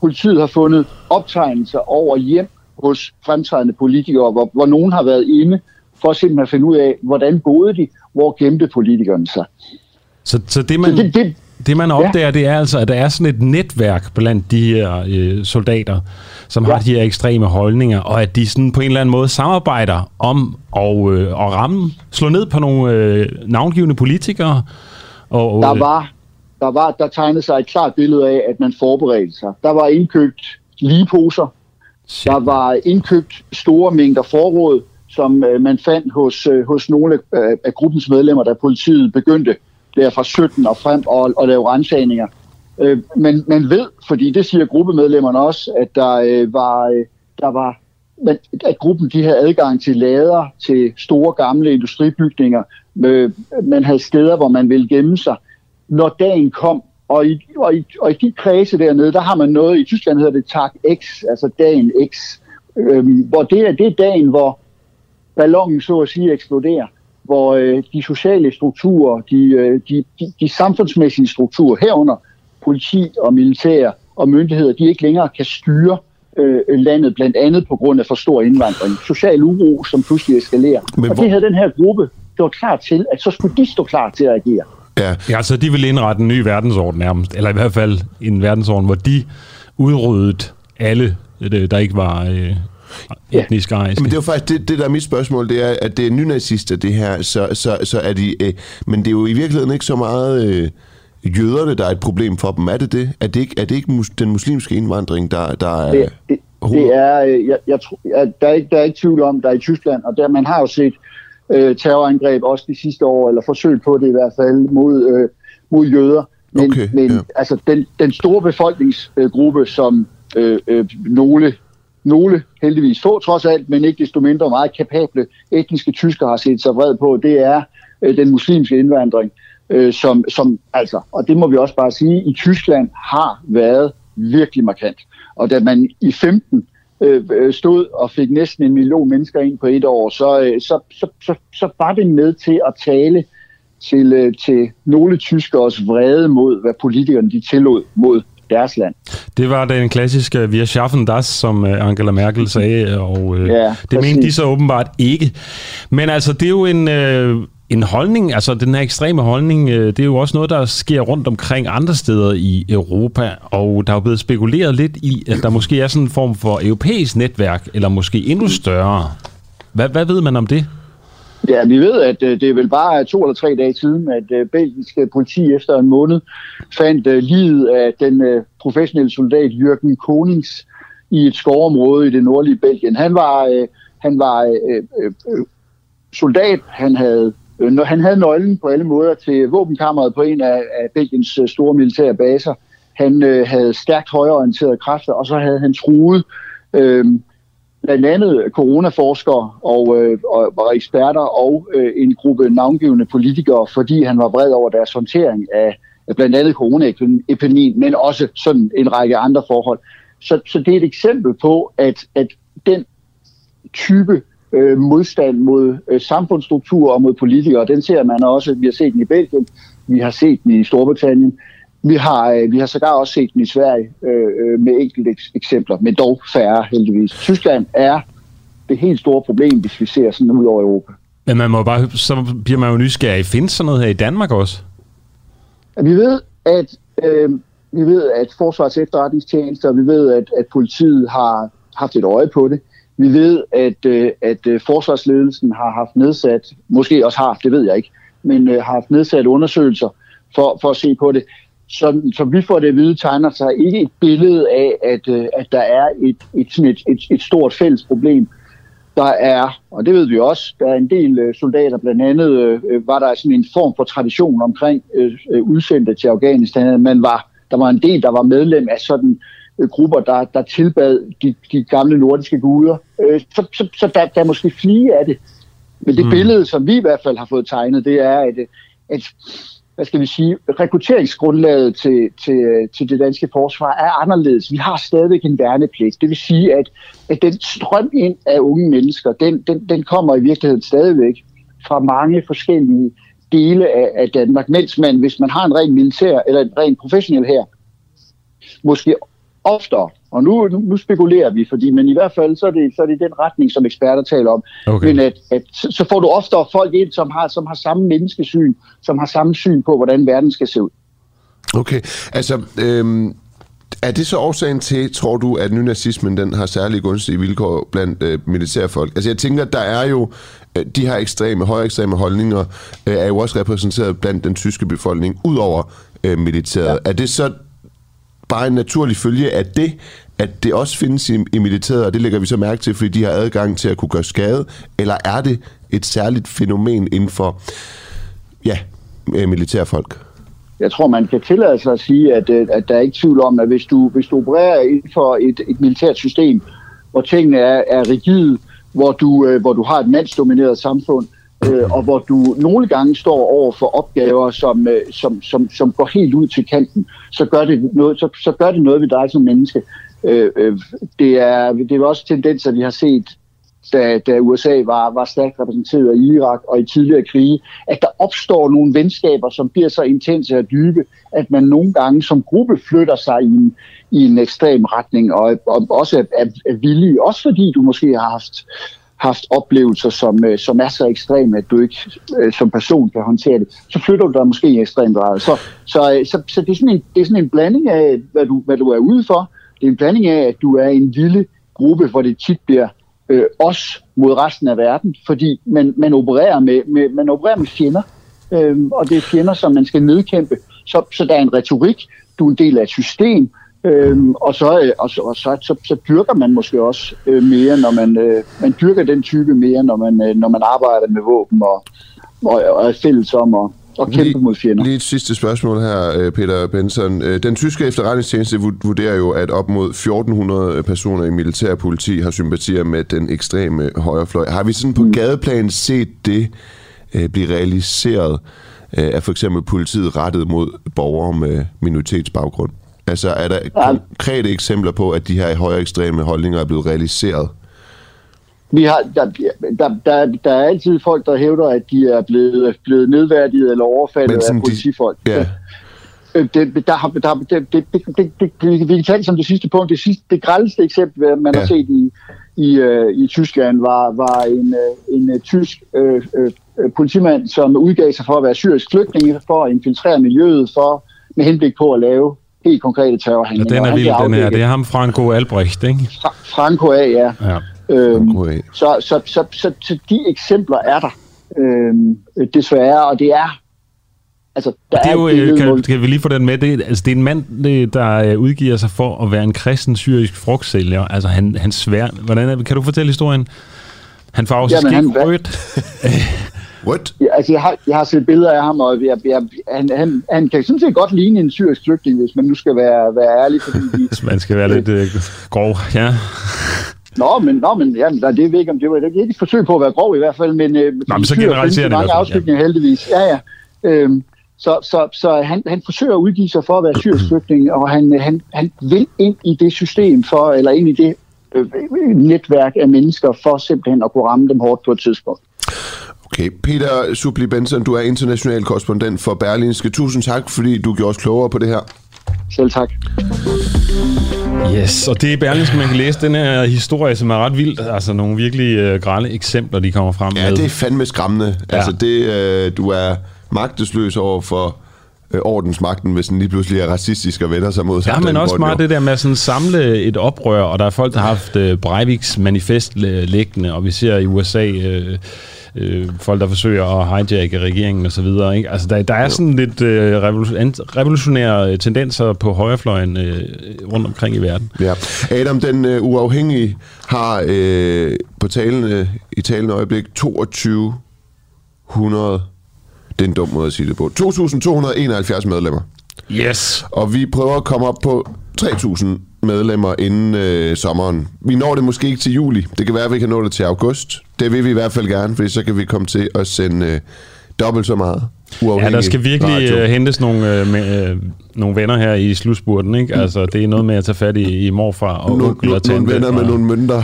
Speaker 5: Politiet har fundet optegnelser over hjem hos fremtrædende politikere, hvor, hvor nogen har været inde for simpelthen at finde ud af, hvordan boede de, hvor gemte politikerne sig.
Speaker 1: Så, så det, man, så det, det, det, man opdager, ja. det er altså, at der er sådan et netværk blandt de her øh, soldater, som ja. har de her ekstreme holdninger, og at de sådan på en eller anden måde samarbejder om at, øh, at ramme, slå ned på nogle øh, navngivende politikere.
Speaker 5: Og, der, var, der, var, der tegnede sig et klart billede af, at man forberedte sig. Der var indkøbt ligeposer, der var indkøbt store mængder forråd, som øh, man fandt hos, øh, hos nogle af, af gruppens medlemmer, da politiet begyndte der fra 17 og frem og, og lave rensagninger. Øh, men man ved, fordi det siger gruppemedlemmerne også, at der øh, var, øh, der var men, at gruppen de havde adgang til lader, til store gamle industribygninger. Øh, man havde steder, hvor man ville gemme sig. Når dagen kom, og i, og, i, og i de kredse dernede, der har man noget, i Tyskland hedder det Tag X, altså dagen X, øh, hvor det er, det er dagen, hvor ballonen så at sige eksploderer hvor øh, de sociale strukturer, de, øh, de, de, de samfundsmæssige strukturer herunder politi og militær og myndigheder, de ikke længere kan styre øh, landet, blandt andet på grund af for stor indvandring. Social uro, som pludselig eskalerer. Men og det havde den her gruppe gjort klar til, at så skulle de stå klar til at agere.
Speaker 1: Ja, ja så de vil indrette en ny verdensorden nærmest, eller i hvert fald en verdensorden, hvor de udryddede alle, øh, der ikke var øh, etnisk ja.
Speaker 2: Men det er jo faktisk det, det, der er mit spørgsmål, det er, at det er nynazister, det her, så, så, så er de... Øh, men det er jo i virkeligheden ikke så meget... Øh, jøderne, der er et problem for dem. Er det det? Er det ikke, er det ikke mus, den muslimske indvandring, der, der er...
Speaker 5: Det, det, det er... Øh, jeg, jeg, jeg, der, er ikke, der er ikke tvivl om, der er i Tyskland, og der, man har jo set øh, terrorangreb også de sidste år, eller forsøg på det i hvert fald, mod, øh, mod jøder. Men, okay, men ja. altså, den, den store befolkningsgruppe, som øh, øh, nogle nogle heldigvis få trods alt, men ikke desto mindre meget kapable etniske tyskere har set sig vred på, det er øh, den muslimske indvandring, øh, som, som altså, og det må vi også bare sige, i Tyskland har været virkelig markant. Og da man i 15 øh, øh, stod og fik næsten en million mennesker ind på et år, så, øh, så, så, så, så var det med til at tale til, øh, til nogle tyskers vrede mod, hvad politikerne de tillod mod deres land.
Speaker 1: Det var den klassiske Wir schaffen das, som øh, Angela Merkel sagde, og øh, ja, det mente de så åbenbart ikke. Men altså, det er jo en... Øh, en holdning, altså den her ekstreme holdning, øh, det er jo også noget, der sker rundt omkring andre steder i Europa, og der er jo blevet spekuleret lidt i, at der måske er sådan en form for europæisk netværk, eller måske endnu større. Hvad, hvad ved man om det?
Speaker 5: Ja, vi ved, at øh, det er vel bare to eller tre dage siden, at øh, belgiske politi efter en måned fandt livet af den professionelle soldat Jørgen Konings i et skovområde i det nordlige Belgien. Han var, han var soldat, han havde Øh, når han havde nøglen på alle måder til våbenkammeret på en af, af Belgiens øh, store militære baser. Han øh, havde stærkt højorienterede kræfter, og så havde han truet øh, blandt andet coronaforskere og, øh, og, og eksperter og øh, en gruppe navngivende politikere, fordi han var vred over deres håndtering af, af blandt andet coronaepidemien, men også sådan en række andre forhold. Så, så det er et eksempel på, at, at den type øh, modstand mod øh, samfundsstruktur og mod politikere. Den ser man også. Vi har set den i Belgien, vi har set den i Storbritannien, vi har, øh, vi har sågar også set den i Sverige øh, øh med enkelte eksempler, men dog færre heldigvis. Tyskland er det helt store problem, hvis vi ser sådan ud over Europa.
Speaker 1: Men man må bare, så bliver man jo nysgerrig. Findes sådan noget her i Danmark også?
Speaker 5: Vi ved, at øh, vi ved, at Forsvars efterretningstjenester, vi ved, at, at politiet har haft et øje på det. Vi ved, at, øh, at øh, forsvarsledelsen har haft nedsat, måske også har, det ved jeg ikke, men øh, har haft nedsat undersøgelser for, for at se på det. Så, så vi får det at vide, tegner sig ikke et billede af, at, øh, at der er et, et, sådan et, et, et stort fælles problem. Der er, og det ved vi også, der er en del øh, soldater, blandt andet øh, var der sådan en form for tradition omkring øh, udsendte til Afghanistan. Man var, der var en del, der var medlem af sådan øh, grupper, der, der tilbad de, de gamle nordiske guder. Øh, så så, så der, der er måske flere af det. Men det mm. billede, som vi i hvert fald har fået tegnet, det er, at, at hvad skal vi sige, rekrutteringsgrundlaget til, til, til det danske forsvar er anderledes. Vi har stadigvæk en værnepligt. Det vil sige, at, at den strøm ind af unge mennesker, den, den, den kommer i virkeligheden stadigvæk fra mange forskellige dele af, af Danmark, mens man, hvis man har en ren militær eller en ren professionel her, måske oftere, og nu, nu spekulerer vi, fordi, men i hvert fald så er, det, så er det den retning, som eksperter taler om. Okay. Men at, at, så får du oftere folk ind, som har, som har samme menneskesyn, som har samme syn på, hvordan verden skal se ud.
Speaker 2: Okay, altså øhm, er det så årsagen til, tror du, at nynazismen den har særlig gunstige vilkår blandt øh, militærfolk? Altså jeg tænker, der er jo øh, de her ekstreme, højere ekstreme holdninger, øh, er jo også repræsenteret blandt den tyske befolkning, ud over øh, militæret. Ja. Er det så bare en naturlig følge af det, at det også findes i, i militæret, og det lægger vi så mærke til, fordi de har adgang til at kunne gøre skade, eller er det et særligt fænomen inden for ja, øh, militærfolk?
Speaker 5: Jeg tror, man kan tillade sig at sige, at, øh, at der er ikke tvivl om, at hvis du, hvis du opererer inden for et, et militært system, hvor tingene er, er rigide, hvor du, øh, hvor du har et mandsdomineret samfund, øh, og hvor du nogle gange står over for opgaver, som, øh, som, som, som går helt ud til kanten, så gør det noget, så, så gør det noget ved dig som menneske. Øh, øh, det, er, det er også tendenser, vi har set, da, da USA var, var stærkt repræsenteret i Irak og i tidligere krige, at der opstår nogle venskaber, som bliver så intense og dybe, at man nogle gange som gruppe flytter sig i en, i en ekstrem retning, og, og også er, er, er villig, også fordi du måske har haft haft oplevelser, som, øh, som er så ekstreme, at du ikke øh, som person kan håndtere det, så flytter du dig måske i ekstrem grad. Så, så, øh, så, så det, er sådan en, det er sådan en blanding af, hvad du, hvad du er ude for. Det er en blanding af, at du er en lille gruppe, hvor det tit bliver øh, os mod resten af verden, fordi man, man, opererer, med, med, man opererer med fjender, øh, og det er fjender, som man skal nedkæmpe. Så, så der er en retorik, du er en del af et system, Øhm, og så, øh, og, så, og så, så, så dyrker man måske også øh, mere, når man, øh, man dyrker den type mere, når man, øh, når man arbejder med våben og, og, og er fælles om at, og kæmpe lige, mod fjender.
Speaker 2: Lige et sidste spørgsmål her, øh, Peter Benson. Øh, den tyske efterretningstjeneste vurderer jo, at op mod 1400 personer i militær politi har sympatier med den ekstreme højrefløj. Har vi sådan på mm. gadeplan set det blive realiseret af for eksempel politiet rettet mod borgere med minoritetsbaggrund? Altså, er der konkrete eksempler på, at de her højere ekstreme holdninger er blevet realiseret?
Speaker 5: Vi har, der, der, der, der er altid folk, der hævder, at de er blevet, blevet nedværdiget eller overfaldet af politifolk. De, ja. Øh, det, der, der, det, det, det, det, vi kan tage det som det sidste punkt. Det, sidste, det grældeste eksempel, man ja. har set i, i, uh, i Tyskland, var, var en, uh, en uh, tysk uh, uh, politimand, som udgav sig for at være syrisk flygtning, for at infiltrere miljøet, for med henblik på at lave helt konkrete terrorhandlinger.
Speaker 1: Ja, den er vild, den her. Det er ham, Franco Albrecht, ikke? Fra,
Speaker 5: Franco A, ja. ja. Øhm, så, så, så, så, så de eksempler er der øhm, desværre, og det er Altså, der
Speaker 1: det er jo, er kan, kan vi lige få den med, det, altså, det er en mand, der øh, udgiver sig for at være en kristen syrisk frugtsælger. Altså, han, han svær... Hvordan er, kan du fortælle historien? Han får også skidt rødt.
Speaker 2: What?
Speaker 5: Ja, altså, jeg har, jeg har set billeder af ham, og jeg, jeg, han, han, han kan sådan set godt ligne en syrisk flygtning, hvis man nu skal være, være ærlig. Fordi de,
Speaker 1: Hvis man skal være lidt øh, grov, ja.
Speaker 5: Nå, men, nå, men ja, der, det ved ikke, om det var det er ikke et forsøg på at være grov i hvert fald, men, øh,
Speaker 1: men så generaliserer det
Speaker 5: mange afskygninger heldigvis. Ja, ja. Øhm, så så, så han, han forsøger at udgive sig for at være syrisk flygtning, og han, han, han vil ind i det system for, eller ind i det øh, netværk af mennesker for simpelthen at kunne ramme dem hårdt på et tidspunkt.
Speaker 2: Okay, Peter Subli Benson, du er international korrespondent for Berlinske. Tusind tak, fordi du gjorde os klogere på det her.
Speaker 5: Selv tak.
Speaker 1: Yes, og det er Berlingske, man kan læse den her historie, som er ret vildt. Altså nogle virkelig øh, grælde eksempler, de kommer frem
Speaker 2: Ja,
Speaker 1: med.
Speaker 2: det er fandme skræmmende. Ja. Altså, det, øh, du er magtesløs over for øh, ordensmagten, hvis den lige pludselig er racistisk og vender sig mod sig.
Speaker 1: Ja, men også meget det der med at sådan samle et oprør, og der er folk, der har haft øh, Breiviks manifest øh, liggende, og vi ser i USA øh, øh, folk, der forsøger at hijacke regeringen og så videre. Ikke? Altså, der, der er sådan lidt øh, revolution, revolutionære tendenser på højrefløjen øh, rundt omkring i verden.
Speaker 2: Ja. Adam, den øh, uafhængige, har øh, på talende, i talende øjeblik 2200, det er en dum måde at sige det på, 2271 medlemmer.
Speaker 1: Yes!
Speaker 2: Og vi prøver at komme op på 3.000 medlemmer inden øh, sommeren. Vi når det måske ikke til juli. Det kan være, at vi kan nå det til august. Det vil vi i hvert fald gerne, for så kan vi komme til at sende øh, dobbelt så meget
Speaker 1: Ja, der skal virkelig
Speaker 2: radio.
Speaker 1: øh, hentes nogle, øh, med, øh, nogle venner her i slutspurten, ikke? Altså, det er noget med at tage fat i, i morfar og
Speaker 2: nogle,
Speaker 1: onkel og
Speaker 2: nogle, venner med
Speaker 1: og-
Speaker 2: nogle mønter.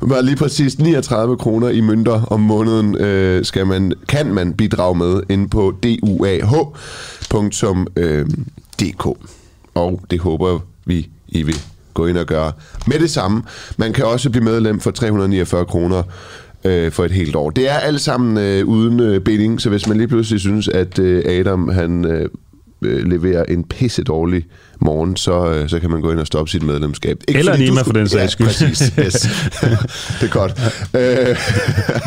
Speaker 2: Bare lige præcis 39 kroner i mønter om måneden øh, skal man, kan man bidrage med inde på duah.dk. Og det håber vi, i vil gå ind og gøre med det samme. Man kan også blive medlem for 349 kroner øh, for et helt år. Det er alt sammen øh, uden øh, binding, så hvis man lige pludselig synes, at øh, Adam han øh, leverer en pisse dårlig morgen, så, øh, så kan man gå ind og stoppe sit medlemskab.
Speaker 1: Eller
Speaker 2: fordi du
Speaker 1: Nima for den sags skyld.
Speaker 2: Ja, præcis. Yes. det er godt. Øh,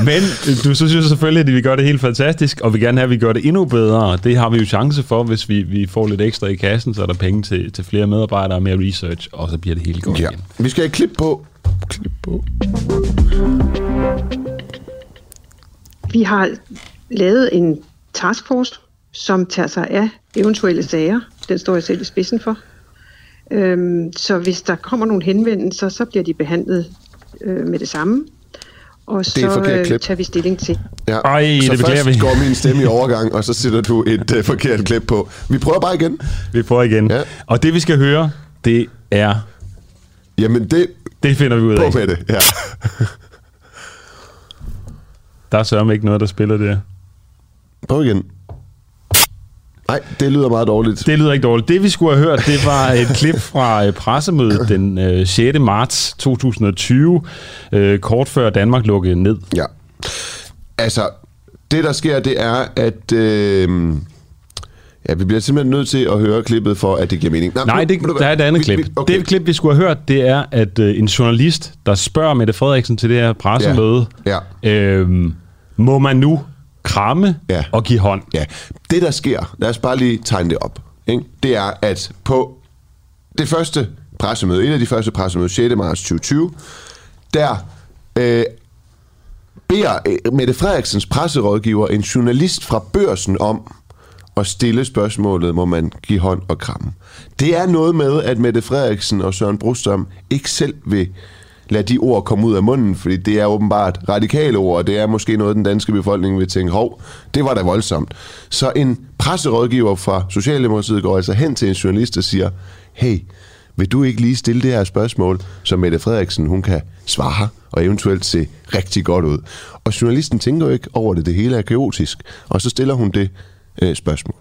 Speaker 1: Men øh, du så synes selvfølgelig, at vi gør det helt fantastisk, og vi gerne have, at vi gør det endnu bedre. Det har vi jo chance for, hvis vi, vi får lidt ekstra i kassen, så er der penge til, til flere medarbejdere og mere research, og så bliver det helt godt
Speaker 2: ja.
Speaker 1: igen.
Speaker 2: Vi skal have et klip på. Klip på.
Speaker 3: Vi har lavet en taskforce, som tager sig af eventuelle sager. Den står jeg selv i spidsen for. Øhm, så hvis der kommer nogle henvendelser, så bliver de behandlet øh, med det samme. Og
Speaker 2: er et
Speaker 3: så
Speaker 2: forkert
Speaker 3: øh,
Speaker 2: klip.
Speaker 3: tager vi stilling til.
Speaker 2: Ja.
Speaker 1: Ej,
Speaker 2: så
Speaker 1: det beklager
Speaker 2: først
Speaker 1: vi.
Speaker 2: går min stemme i overgang, og så sætter du et uh, forkert klip på. Vi prøver bare igen.
Speaker 1: Vi prøver igen.
Speaker 2: Ja.
Speaker 1: Og det vi skal høre, det er...
Speaker 2: Jamen, det...
Speaker 1: Det finder vi ud
Speaker 2: På
Speaker 1: af.
Speaker 2: med det, ja.
Speaker 1: Der er sørme ikke noget, der spiller det.
Speaker 2: Prøv igen. Nej, det lyder meget dårligt.
Speaker 1: Det lyder ikke dårligt. Det vi skulle have hørt, det var et klip fra øh, pressemødet den øh, 6. marts 2020, øh, kort før Danmark lukkede ned.
Speaker 2: Ja. Altså, det der sker, det er, at... Øh, ja, vi bliver simpelthen nødt til at høre klippet for, at det giver mening.
Speaker 1: Nej, det,
Speaker 2: ved du
Speaker 1: der er et andet
Speaker 2: Vi-
Speaker 1: klip.
Speaker 2: vi- okay.
Speaker 1: Det klip, vi skulle have hørt, det er, at øh, en journalist, der spørger Mette Frederiksen til det her pressemøde,
Speaker 2: Ja.
Speaker 1: Øhm, må man nu kramme
Speaker 2: Ja.
Speaker 1: og give hånd?
Speaker 2: Ja, det der sker, lad os bare lige tegne det op, ikke? det er, at på det første pressemøde, et af de første pressemøder, 6. marts 2020, der øh, beder øh, Mette Frederiksens presserådgiver en journalist fra børsen om at stille spørgsmålet, må man give hånd og kramme. Det er noget med, at Mette Frederiksen og Søren Brostrøm ikke selv vil lade de ord komme ud af munden, fordi det er åbenbart radikale ord, og det er måske noget, den danske befolkning vil tænke, hov, det var da voldsomt. Så en presserådgiver fra Socialdemokratiet går altså hen til en journalist og siger, hey, vil du ikke lige stille det her spørgsmål, så Mette Frederiksen hun kan svare og eventuelt se rigtig godt ud. Og journalisten tænker jo ikke over det, det hele er kaotisk, og så stiller hun det øh, spørgsmål.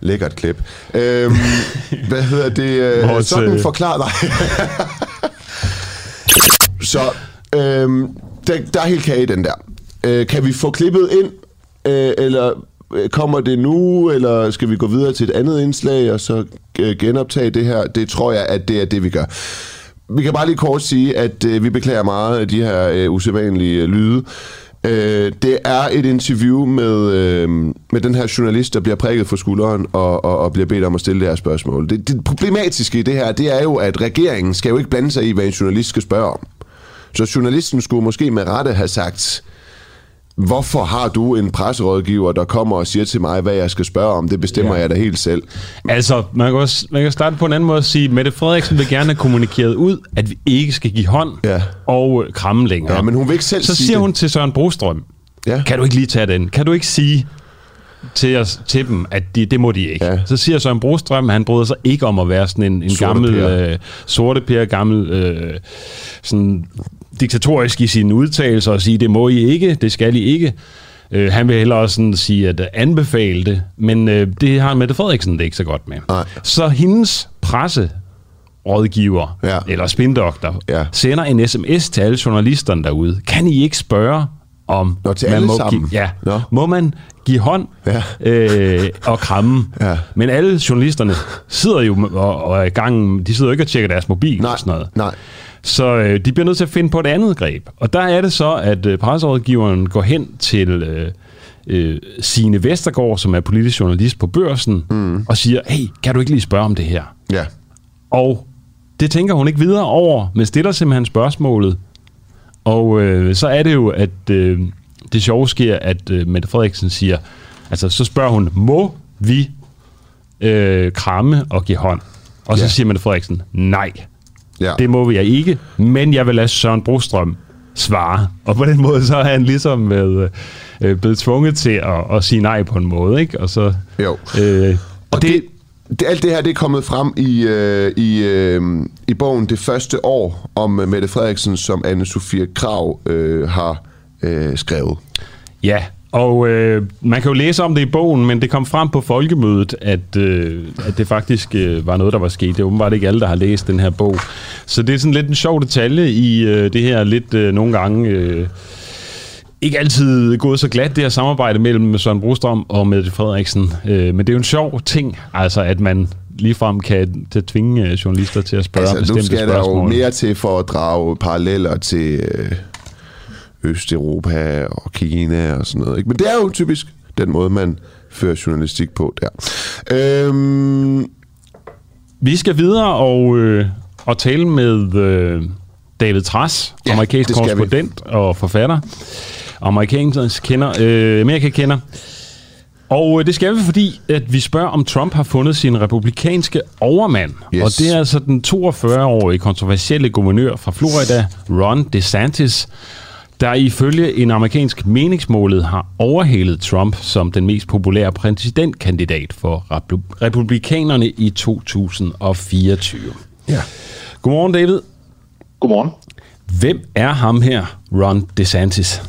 Speaker 2: Lækkert klip. Øhm, hvad hedder det? Øh,
Speaker 1: Vores,
Speaker 2: sådan
Speaker 1: øh,
Speaker 2: forklar dig. så øhm, der, der er helt kage i den der. Øh, kan vi få klippet ind, øh, eller øh, kommer det nu, eller skal vi gå videre til et andet indslag, og så øh, genoptage det her? Det tror jeg, at det er det, vi gør. Vi kan bare lige kort sige, at øh, vi beklager meget af de her øh, usædvanlige lyde. Øh, det er et interview med, øh, med den her journalist, der bliver prikket for skulderen og, og, og bliver bedt om at stille det her spørgsmål. Det, det problematiske i det her, det er jo, at regeringen skal jo ikke blande sig i, hvad en journalist skal spørge om. Så journalisten skulle måske med rette have sagt, hvorfor har du en presserådgiver, der kommer og siger til mig, hvad jeg skal spørge om? Det bestemmer ja. jeg da helt selv.
Speaker 1: Altså, man kan, også, man kan starte på en anden måde og sige, Mette Frederiksen vil gerne have kommunikeret ud, at vi ikke skal give hånd
Speaker 2: Ja.
Speaker 1: og øh, kramme længere.
Speaker 2: Ja, men hun vil ikke selv
Speaker 1: Så
Speaker 2: sige
Speaker 1: siger
Speaker 2: det.
Speaker 1: hun til Søren Brostrøm,
Speaker 2: Ja.
Speaker 1: kan du ikke lige tage den? Kan du ikke sige til, os, til dem, at de, det må de ikke?
Speaker 2: Ja.
Speaker 1: Så siger Søren Brostrøm, at han bryder sig ikke om at være sådan en, en
Speaker 2: Sorte
Speaker 1: gammel
Speaker 2: Per.
Speaker 1: øh, sorte per, gammel øh, sådan diktatorisk i sine udtalelser og sige, det må I ikke, det skal I ikke. Øh, han vil hellere sådan sige, at øh, anbefale det, men øh, det har Mette Frederiksen det ikke så godt med.
Speaker 2: Nej.
Speaker 1: Så hendes presse rådgiver,
Speaker 2: Ja.
Speaker 1: eller spindoktor,
Speaker 2: Ja.
Speaker 1: sender en sms til alle journalisterne derude. Kan I ikke spørge om...
Speaker 2: Nå, til
Speaker 1: man
Speaker 2: alle
Speaker 1: må
Speaker 2: sammen?
Speaker 1: Give, ja.
Speaker 2: Nå.
Speaker 1: Må man give hånd
Speaker 2: Ja.
Speaker 1: øh, og kramme?
Speaker 2: Ja.
Speaker 1: Men alle journalisterne sidder jo og, og er i gang... De sidder jo ikke og tjekker deres mobil
Speaker 2: Nej,
Speaker 1: og sådan noget.
Speaker 2: nej.
Speaker 1: Så øh, de bliver nødt til at finde på et andet greb. Og der er det så, at øh, presserådgiveren går hen til øh, øh, Signe Vestergaard, som er politisk journalist på børsen, mm. og siger, hey, kan du ikke lige spørge om det her?
Speaker 2: Ja.
Speaker 1: Og det tænker hun ikke videre over, men stiller simpelthen spørgsmålet. Og øh, så er det jo, at øh, det sjove sker, at øh, Mette Frederiksen siger, altså så spørger hun, må vi øh, kramme og give hånd? Og så
Speaker 2: Ja.
Speaker 1: siger Mette Frederiksen, nej,
Speaker 2: Ja.
Speaker 1: det må jeg ikke, men jeg vil lade Søren Brostrøm svare. Og på den måde, så er han ligesom med, øh, blevet tvunget til at, at sige nej på en måde, ikke? Og så...
Speaker 2: Jo.
Speaker 1: Øh,
Speaker 2: Og det, det, alt det her det er kommet frem i, øh, i, øh, i bogen Det første år om øh, Mette Frederiksen, som Anne-Sophie Krav øh, har øh, skrevet.
Speaker 1: Ja, og øh, man kan jo læse om det i bogen, men det kom frem på folkemødet, at, øh, at det faktisk øh, var noget, der var sket. Det er åbenbart ikke alle, der har læst den her bog. Så det er sådan lidt en sjov detalje i øh, det her lidt øh, nogle gange... Øh, ikke altid gået så glat, det her samarbejde mellem Søren Brostrøm og Mette Frederiksen. Øh, men det er jo en sjov ting, altså at man ligefrem kan tvinge øh, journalister til at spørge
Speaker 2: Altså, nu
Speaker 1: bestemte
Speaker 2: skal der jo
Speaker 1: spørgsmål.
Speaker 2: mere til for at drage paralleller til øh, Østeuropa og Kina og sådan noget. Ikke? Men det er jo typisk den måde, man fører journalistik på der. Øhm,
Speaker 1: Vi skal videre og, øh, og tale med øh, David Trass,
Speaker 2: Ja,
Speaker 1: amerikansk
Speaker 2: skal vi.
Speaker 1: korrespondent og forfatter. Amerikansk kender, øh, Amerika-kender. Og øh, det skal vi, fordi at vi spørger, om Trump har fundet sin republikanske overmand.
Speaker 2: Yes.
Speaker 1: Og det er altså den 42-årige kontroversielle guvernør fra Florida, Ron DeSantis, der ifølge en amerikansk meningsmålet har overhalet Trump som den mest populære præsidentkandidat for repu- republikanerne i 2024.
Speaker 2: ja.
Speaker 1: Godmorgen, David.
Speaker 6: Godmorgen.
Speaker 1: Hvem er ham her, Ron DeSantis?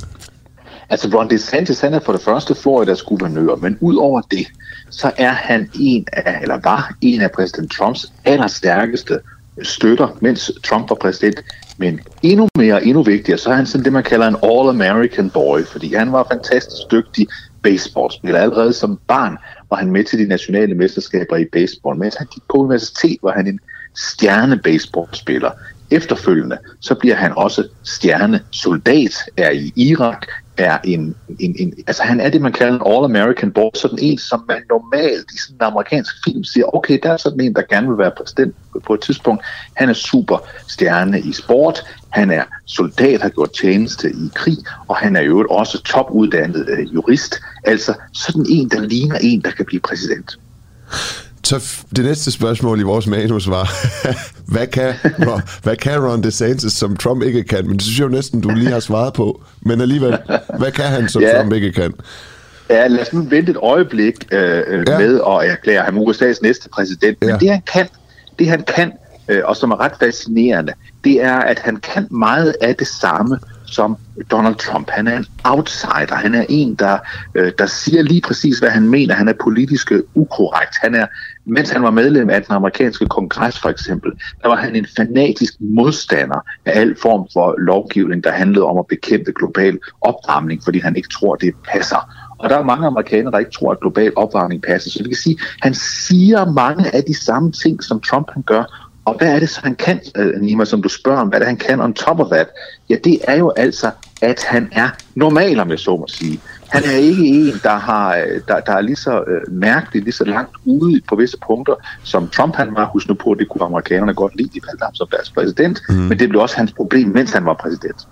Speaker 6: Altså Ron DeSantis, han er for det første Floridas guvernør, men ud over det, så er han en af, eller var en af præsident Trumps allerstærkeste støtter, mens Trump var præsident. Men endnu mere, endnu vigtigere, så er han sådan det, man kalder en all-American boy, fordi han var fantastisk dygtig baseballspiller. Allerede som barn var han med til de nationale mesterskaber i baseball. Mens han gik på universitet, var han en stjerne baseballspiller. Efterfølgende, så bliver han også stjerne soldat, er i Irak, er en, en, en, altså han er det, man kalder en all-American boy, sådan en, som man normalt i sådan en amerikansk film siger, okay, der er sådan en, der gerne vil være præsident på et tidspunkt. Han er super stjerne i sport, han er soldat, har gjort tjeneste i krig, og han er jo også topuddannet øh, jurist. Altså sådan en, der ligner en, der kan blive præsident.
Speaker 2: Så det næste spørgsmål i vores manus var, hvad, kan, Ron, hvad kan Ron DeSantis, som Trump ikke kan? Men det synes jeg jo næsten, du lige har svaret på. Men alligevel, hvad kan han, som
Speaker 6: Ja.
Speaker 2: Trump ikke kan?
Speaker 6: Ja, lad os nu vente et øjeblik øh, øh,
Speaker 2: Ja.
Speaker 6: med at erklære ham USA's næste præsident. Men
Speaker 2: Ja.
Speaker 6: det han kan, det han kan, øh, og som er ret fascinerende, det er, at han kan meget af det samme som Donald Trump. Han er en outsider. Han er en, der, øh, der siger lige præcis, hvad han mener. Han er politisk ukorrekt. Han er, mens han var medlem af den amerikanske kongres for eksempel, der var han en fanatisk modstander af al form for lovgivning, der handlede om at bekæmpe global opvarmning, fordi han ikke tror, det passer. Og der er mange amerikanere, der ikke tror, at global opvarmning passer. Så vi kan sige, at han siger mange af de samme ting, som Trump han gør. Og hvad er det så, han kan, øh, Nima, som du spørger om, hvad er det, han kan on top of that? Ja, det er jo altså, at han er normal, om jeg så må sige. Han er ikke en, der, har, øh, der, der er lige så øh, mærkeligt, lige så langt ude på visse punkter, som Trump han var. Husk nu på, at det kunne amerikanerne godt lide, de valgte ham som deres præsident. Mm. Men det blev også hans problem, mens han var præsident.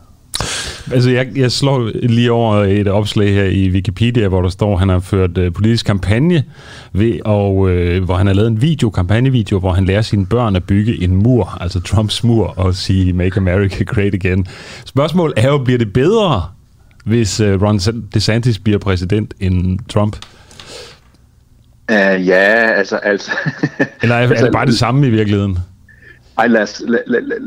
Speaker 1: Altså, jeg, jeg slår lige over et opslag her i Wikipedia, hvor der står, at han har ført uh, politisk kampagne, ved, og uh, hvor han har lavet en video, kampagnevideo, hvor han lærer sine børn at bygge en mur, altså Trumps mur, og sige Make America Great Again. Spørgsmålet er jo, bliver det bedre, hvis uh, Ron DeSantis bliver præsident end Trump?
Speaker 6: Uh, ja, altså... altså
Speaker 1: Eller er, er det bare det samme i virkeligheden?
Speaker 6: Ej, lad os, lad, lad, lad,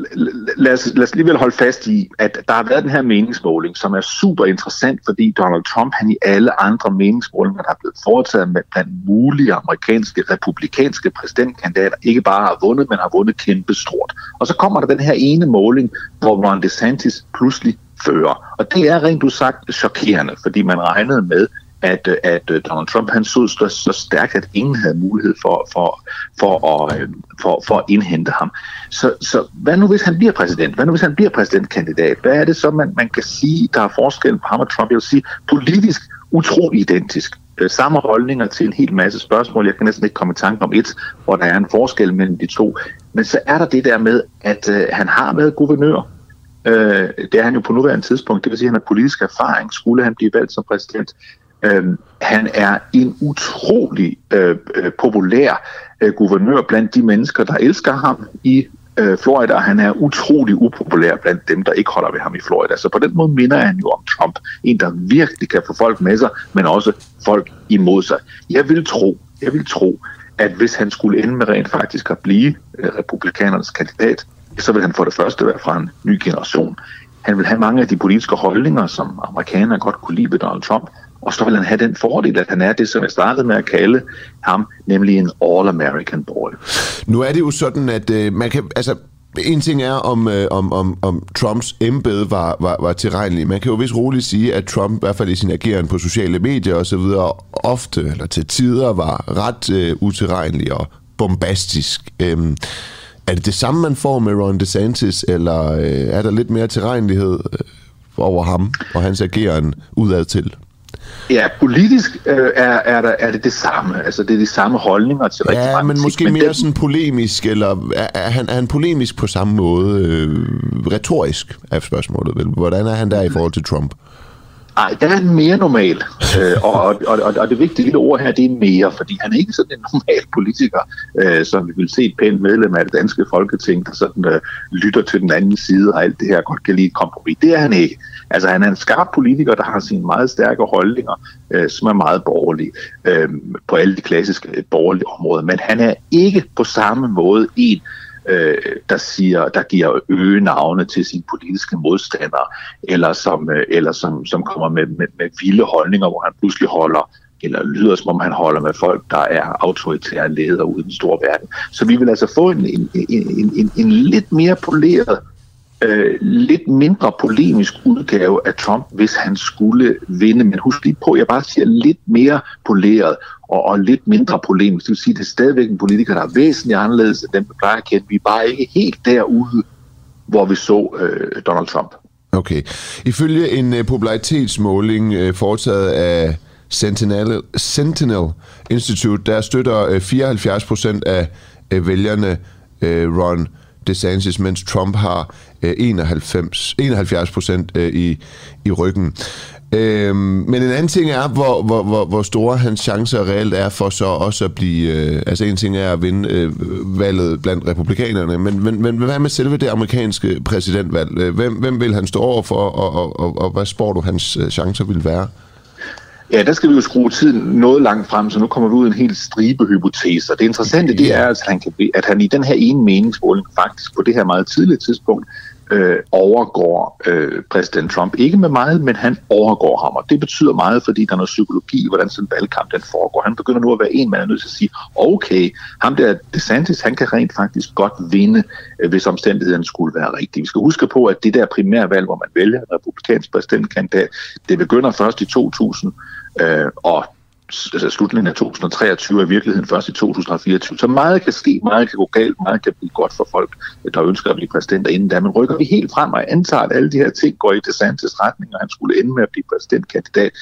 Speaker 6: lad, os, lad os alligevel holde fast i, at der har været den her meningsmåling, som er super interessant, fordi Donald Trump, han i alle andre meningsmålinger, der er blevet foretaget med blandt mulige amerikanske republikanske præsidentkandidater, ikke bare har vundet, men har vundet kæmpe stort. Og så kommer der den her ene måling, hvor Ron DeSantis pludselig fører. Og det er rent sagt chokerende, fordi man regnede med, at, øh, at øh, Donald Trump han stod så, så stærkt, at ingen havde mulighed for, for, for, at, øh, for, for at indhente ham. Så, så hvad nu hvis han bliver præsident? Hvad nu hvis han bliver præsidentkandidat? Hvad er det så, man, man kan sige, der er forskel på ham og Trump? Jeg vil sige, politisk utrolig identisk. Samme holdninger til en hel masse spørgsmål. Jeg kan næsten ikke komme i tanke om et, hvor der er en forskel mellem de to. Men så er der det der med, at øh, han har været guvernør. Øh, det er han jo på nuværende tidspunkt. Det vil sige, at han har politisk erfaring. Skulle han blive valgt som præsident? Øh, han er en utrolig øh, øh populær øh, guvernør blandt de mennesker, der elsker ham i øh, Florida, og han er utrolig upopulær blandt dem, der ikke holder ved ham i Florida. Så på den måde minder han jo om Trump. En, der virkelig kan få folk med sig, men også folk imod sig. Jeg vil tro, jeg vil tro, at hvis han skulle ende med rent faktisk at blive øh, republikanernes kandidat, så vil han for det første være fra en ny generation. Han vil have mange af de politiske holdninger, som amerikanerne godt kunne lide ved Donald Trump, og så vil han have den fordel, at han er det, som jeg startede med at kalde ham, nemlig en all-American boy.
Speaker 2: Nu er det jo sådan, at øh, man kan, altså, en ting er, om, øh, om, om, om Trumps embede var, var, var tilregnelig. Man kan jo vist roligt sige, at Trump, i hvert fald i sin ageren på sociale medier og så videre, ofte eller til tider var ret øh, utilregnelig og bombastisk. Øh, er det det samme, man får med Ron DeSantis, eller øh, er der lidt mere tilregnelighed øh, over ham og hans ageren udad til?
Speaker 6: Ja, politisk øh, er, er, der, er det det samme. Altså, det er de samme holdninger til
Speaker 2: ja, rigtig mange men ting. måske men mere den... sådan polemisk, eller er, er, han, er han polemisk på samme måde? Øh, retorisk er spørgsmålet vel. Hvordan er han der i forhold til Trump?
Speaker 6: Nej, der er mere normal. øh, og, og, og, og det vigtige lille ord her, det er mere, fordi han er ikke sådan en normal politiker, øh, som vi vil se et pænt medlem af det danske folketing, der sådan øh, lytter til den anden side og alt det her godt kan lide et kompromis. Det er han ikke. Altså han er en skarp politiker, der har sine meget stærke holdninger, øh, som er meget borgerlige øh, på alle de klassiske borgerlige områder. Men han er ikke på samme måde en, øh, Øh, der siger, der giver øge navne til sine politiske modstandere, eller som, øh, eller som, som kommer med, med, med vilde holdninger, hvor han pludselig holder eller lyder som om han holder med folk, der er autoritære ledere ude i den store verden. Så vi vil altså få en, en, en, en, en lidt mere poleret øh, lidt mindre polemisk udgave af Trump, hvis han skulle vinde. Men husk lige på, jeg bare siger lidt mere poleret og, og lidt mindre polemisk. Det vil sige, at det er stadigvæk en politiker, der er væsentligt anderledes end dem, vi plejer at kende. Vi er bare ikke helt derude, hvor vi så øh, Donald Trump.
Speaker 2: Okay. Ifølge en øh, popularitetsmåling øh, foretaget af Sentinel, Sentinel Institute, der støtter øh, 74 procent af øh, vælgerne øh, Ron DeSantis, mens Trump har øh, 91, 71 procent øh, i, i ryggen. Øhm, men en anden ting er, hvor, hvor, hvor, hvor store hans chancer reelt er for så også at blive... Øh, altså en ting er at vinde øh, valget blandt republikanerne, men, men, men hvad med selve det amerikanske præsidentvalg? Øh, hvem, hvem vil han stå over for, og, og, og, og hvad spår du, hans øh, chancer vil være?
Speaker 6: Ja, der skal vi jo skrue tiden noget langt frem, så nu kommer vi ud en helt stribe hypoteser. Det interessante det er, at han, kan, at han i den her ene meningsmåling faktisk på det her meget tidlige tidspunkt øh, overgår øh, præsident Trump. Ikke med meget, men han overgår ham, og det betyder meget, fordi der er noget psykologi hvordan sådan en valgkamp den foregår. Han begynder nu at være en, man er nødt til at sige, okay, ham der DeSantis, han kan rent faktisk godt vinde, øh, hvis omstændighederne skulle være rigtige. Vi skal huske på, at det der primærvalg, hvor man vælger en republikansk præsidentkandidat, det begynder først i 2000, øh, og altså slutningen af 2023 er virkeligheden først i 2024. Så meget kan ske, meget kan gå galt, meget kan blive godt for folk, øh, der ønsker at blive præsidenter inden da. Men rykker vi helt frem og antager, at alle de her ting går i DeSantis retning, og han skulle ende med at blive præsidentkandidat,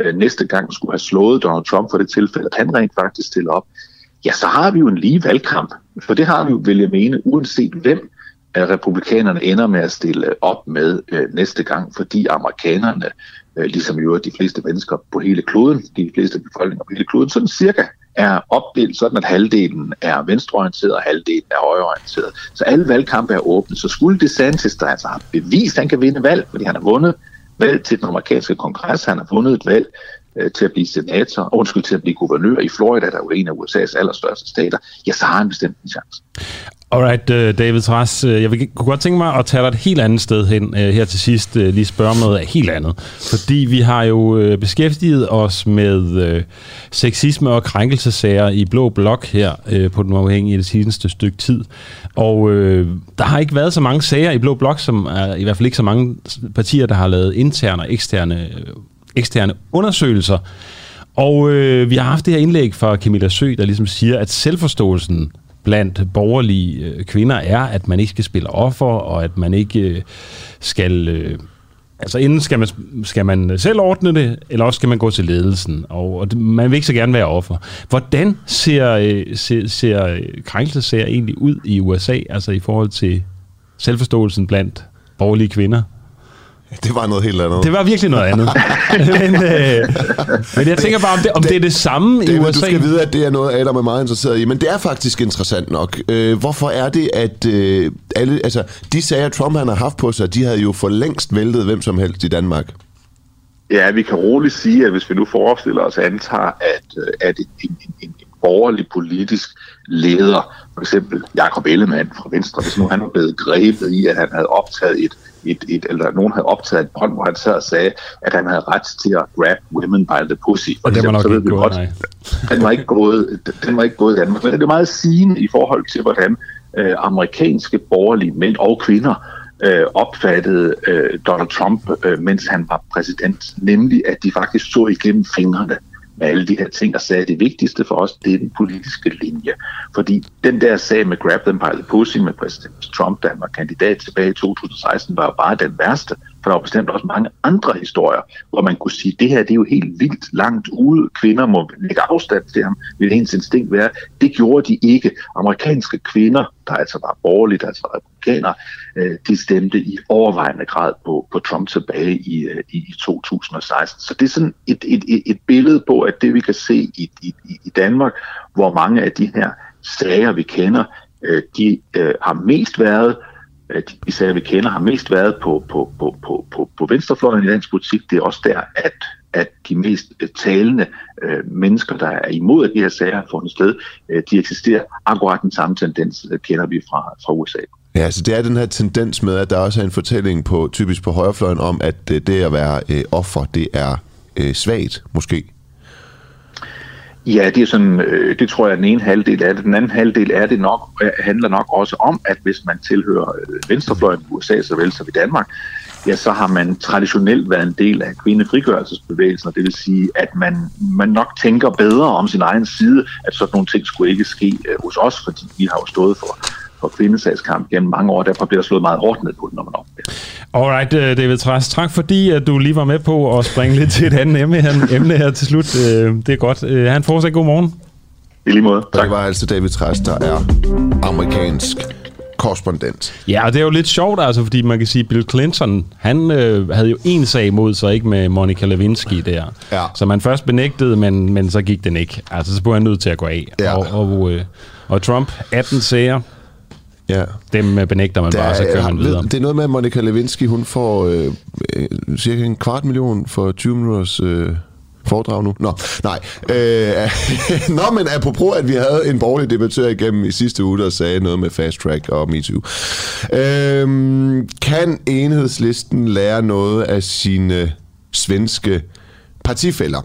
Speaker 6: øh, næste gang skulle have slået Donald Trump for det tilfælde, at han rent faktisk stiller op, ja, så har vi jo en lige valgkamp. For det har vi jo, vil jeg mene, uanset hvem at republikanerne ender med at stille op med øh, næste gang, fordi amerikanerne, Øh, ligesom ligesom jo de fleste mennesker på hele kloden, de fleste befolkninger på hele kloden, sådan cirka er opdelt sådan, at halvdelen er venstreorienteret og halvdelen er højreorienteret. Så alle valgkampe er åbne. Så skulle DeSantis, der altså har bevist, at han kan vinde valg, fordi han har vundet valg til den amerikanske kongres, han har vundet et valg øh, til at blive senator, undskyld, til at blive guvernør i Florida, der er jo en af USA's allerstørste stater, ja, så har han bestemt en chance.
Speaker 1: Alright, øh, David Træs, øh, jeg vil, kunne godt tænke mig at tage dig et helt andet sted hen øh, her til sidst, lige spørge om noget helt andet. Fordi vi har jo beskæftiget os med sexisme og krænkelsesager i Blå Blok her på den uafhængige det sidste stykke tid. Og øh, der har ikke været så mange sager i Blå Blok, som er i hvert fald ikke så mange partier, der har lavet interne og eksterne, eksterne undersøgelser. Og øh, vi har haft det her indlæg fra Camilla Sø, der ligesom siger, at selvforståelsen blandt borgerlige øh, kvinder er, at man ikke skal spille offer, og at man ikke øh, skal... Øh, altså inden skal man, skal man selv ordne det, eller også skal man gå til ledelsen, og, og man vil ikke så gerne være offer. Hvordan ser, øh, ser, ser øh, krænkelsesager egentlig ud i USA, altså i forhold til selvforståelsen blandt borgerlige kvinder?
Speaker 2: Det var noget helt andet.
Speaker 1: Det var virkelig noget andet. men, øh, men jeg tænker bare, om det, om det, det er det samme det, i USA.
Speaker 2: Du skal vide, at det er noget, Adam er meget interesseret i, men det er faktisk interessant nok. Øh, hvorfor er det, at øh, alle, altså, de sager, Trump han har haft på sig, de havde jo for længst væltet hvem som helst i Danmark?
Speaker 6: Ja, vi kan roligt sige, at hvis vi nu forestiller os antager, at, øh, at en, en, en, en borgerlig politisk leder, for eksempel Jakob Ellemann fra Venstre, hvis nu han var blevet grebet i, at han havde optaget et et, et, eller nogen havde optaget et bånd, hvor han sad og sagde, at han havde ret til at grab women by the pussy.
Speaker 1: Og det var nok ikke gået,
Speaker 6: nej. Den var ikke gået, den var ikke gået i Danmark. Men det er meget sigende i forhold til, hvordan øh, amerikanske borgerlige mænd og kvinder øh, opfattede øh, Donald Trump, øh, mens han var præsident, nemlig at de faktisk så igennem fingrene med alle de her ting og sagde, at det vigtigste for os, det er den politiske linje. Fordi den der sag med Grab Them by the Pussy med præsident Trump, da han var kandidat tilbage i 2016, var jo bare den værste. For der var bestemt også mange andre historier, hvor man kunne sige, det her det er jo helt vildt langt ude. Kvinder må lægge afstand til ham, vil ens instinkt være. Det gjorde de ikke. Amerikanske kvinder, der altså var borgerlige, der altså var republikanere, øh, de stemte i overvejende grad på, på Trump tilbage i, øh, i, i 2016. Så det er sådan et, et, et, et billede på, at det vi kan se i, i, i Danmark, hvor mange af de her sager, vi kender, øh, de øh, har mest været de sager, vi kender, har mest været på, på, på, på, på, på venstrefløjen i dansk politik. Det er også der, at, at de mest øh, talende øh, mennesker, der er imod, at de her sager har fundet sted, øh, de eksisterer. Akkurat den samme tendens øh, kender vi fra, fra USA.
Speaker 2: Ja, altså det er den her tendens med, at der også er en fortælling på typisk på højrefløjen om, at øh, det at være øh, offer, det er øh, svagt, måske.
Speaker 6: Ja, det er sådan, øh, det tror jeg er den ene halvdel af det. Den anden halvdel er det nok, øh, handler nok også om, at hvis man tilhører øh, venstrefløjen i USA, så vel som i Danmark, ja, så har man traditionelt været en del af kvindefrigørelsesbevægelsen, og det vil sige, at man, man nok tænker bedre om sin egen side, at sådan nogle ting skulle ikke ske øh, hos os, fordi vi har jo stået for for kvindesagskamp gennem mange år, derfor bliver der slået meget hårdt ned på det, når man opdager.
Speaker 1: Alright, øh, David Træs, tak fordi at du lige var med på at springe lidt til et andet emne her, emne her til slut. Øh, det er godt. Øh, han fortsat god morgen.
Speaker 6: I lige måde.
Speaker 2: Tak. Det var altså David Træs, der er amerikansk korrespondent.
Speaker 1: Ja, og det er jo lidt sjovt, altså, fordi man kan sige, Bill Clinton, han øh, havde jo en sag mod sig, ikke med Monica Lewinsky der. Ja. Så man først benægtede, men, men så gik den ikke. Altså, så blev han nødt til at gå af. Ja. Og, og, øh, og Trump, 18 sager, Ja. Dem øh, benægter man der, bare, så kører han videre.
Speaker 2: Det er noget med, at Monica Lewinsky, hun får øh, øh, cirka en kvart million for 20 minutters... Øh, foredrag nu? Nå, nej. Øh, Nå, men apropos, at vi havde en borgerlig debattør igennem i sidste uge, der sagde noget med Fast Track og MeToo. Øh, kan enhedslisten lære noget af sine svenske partifælder?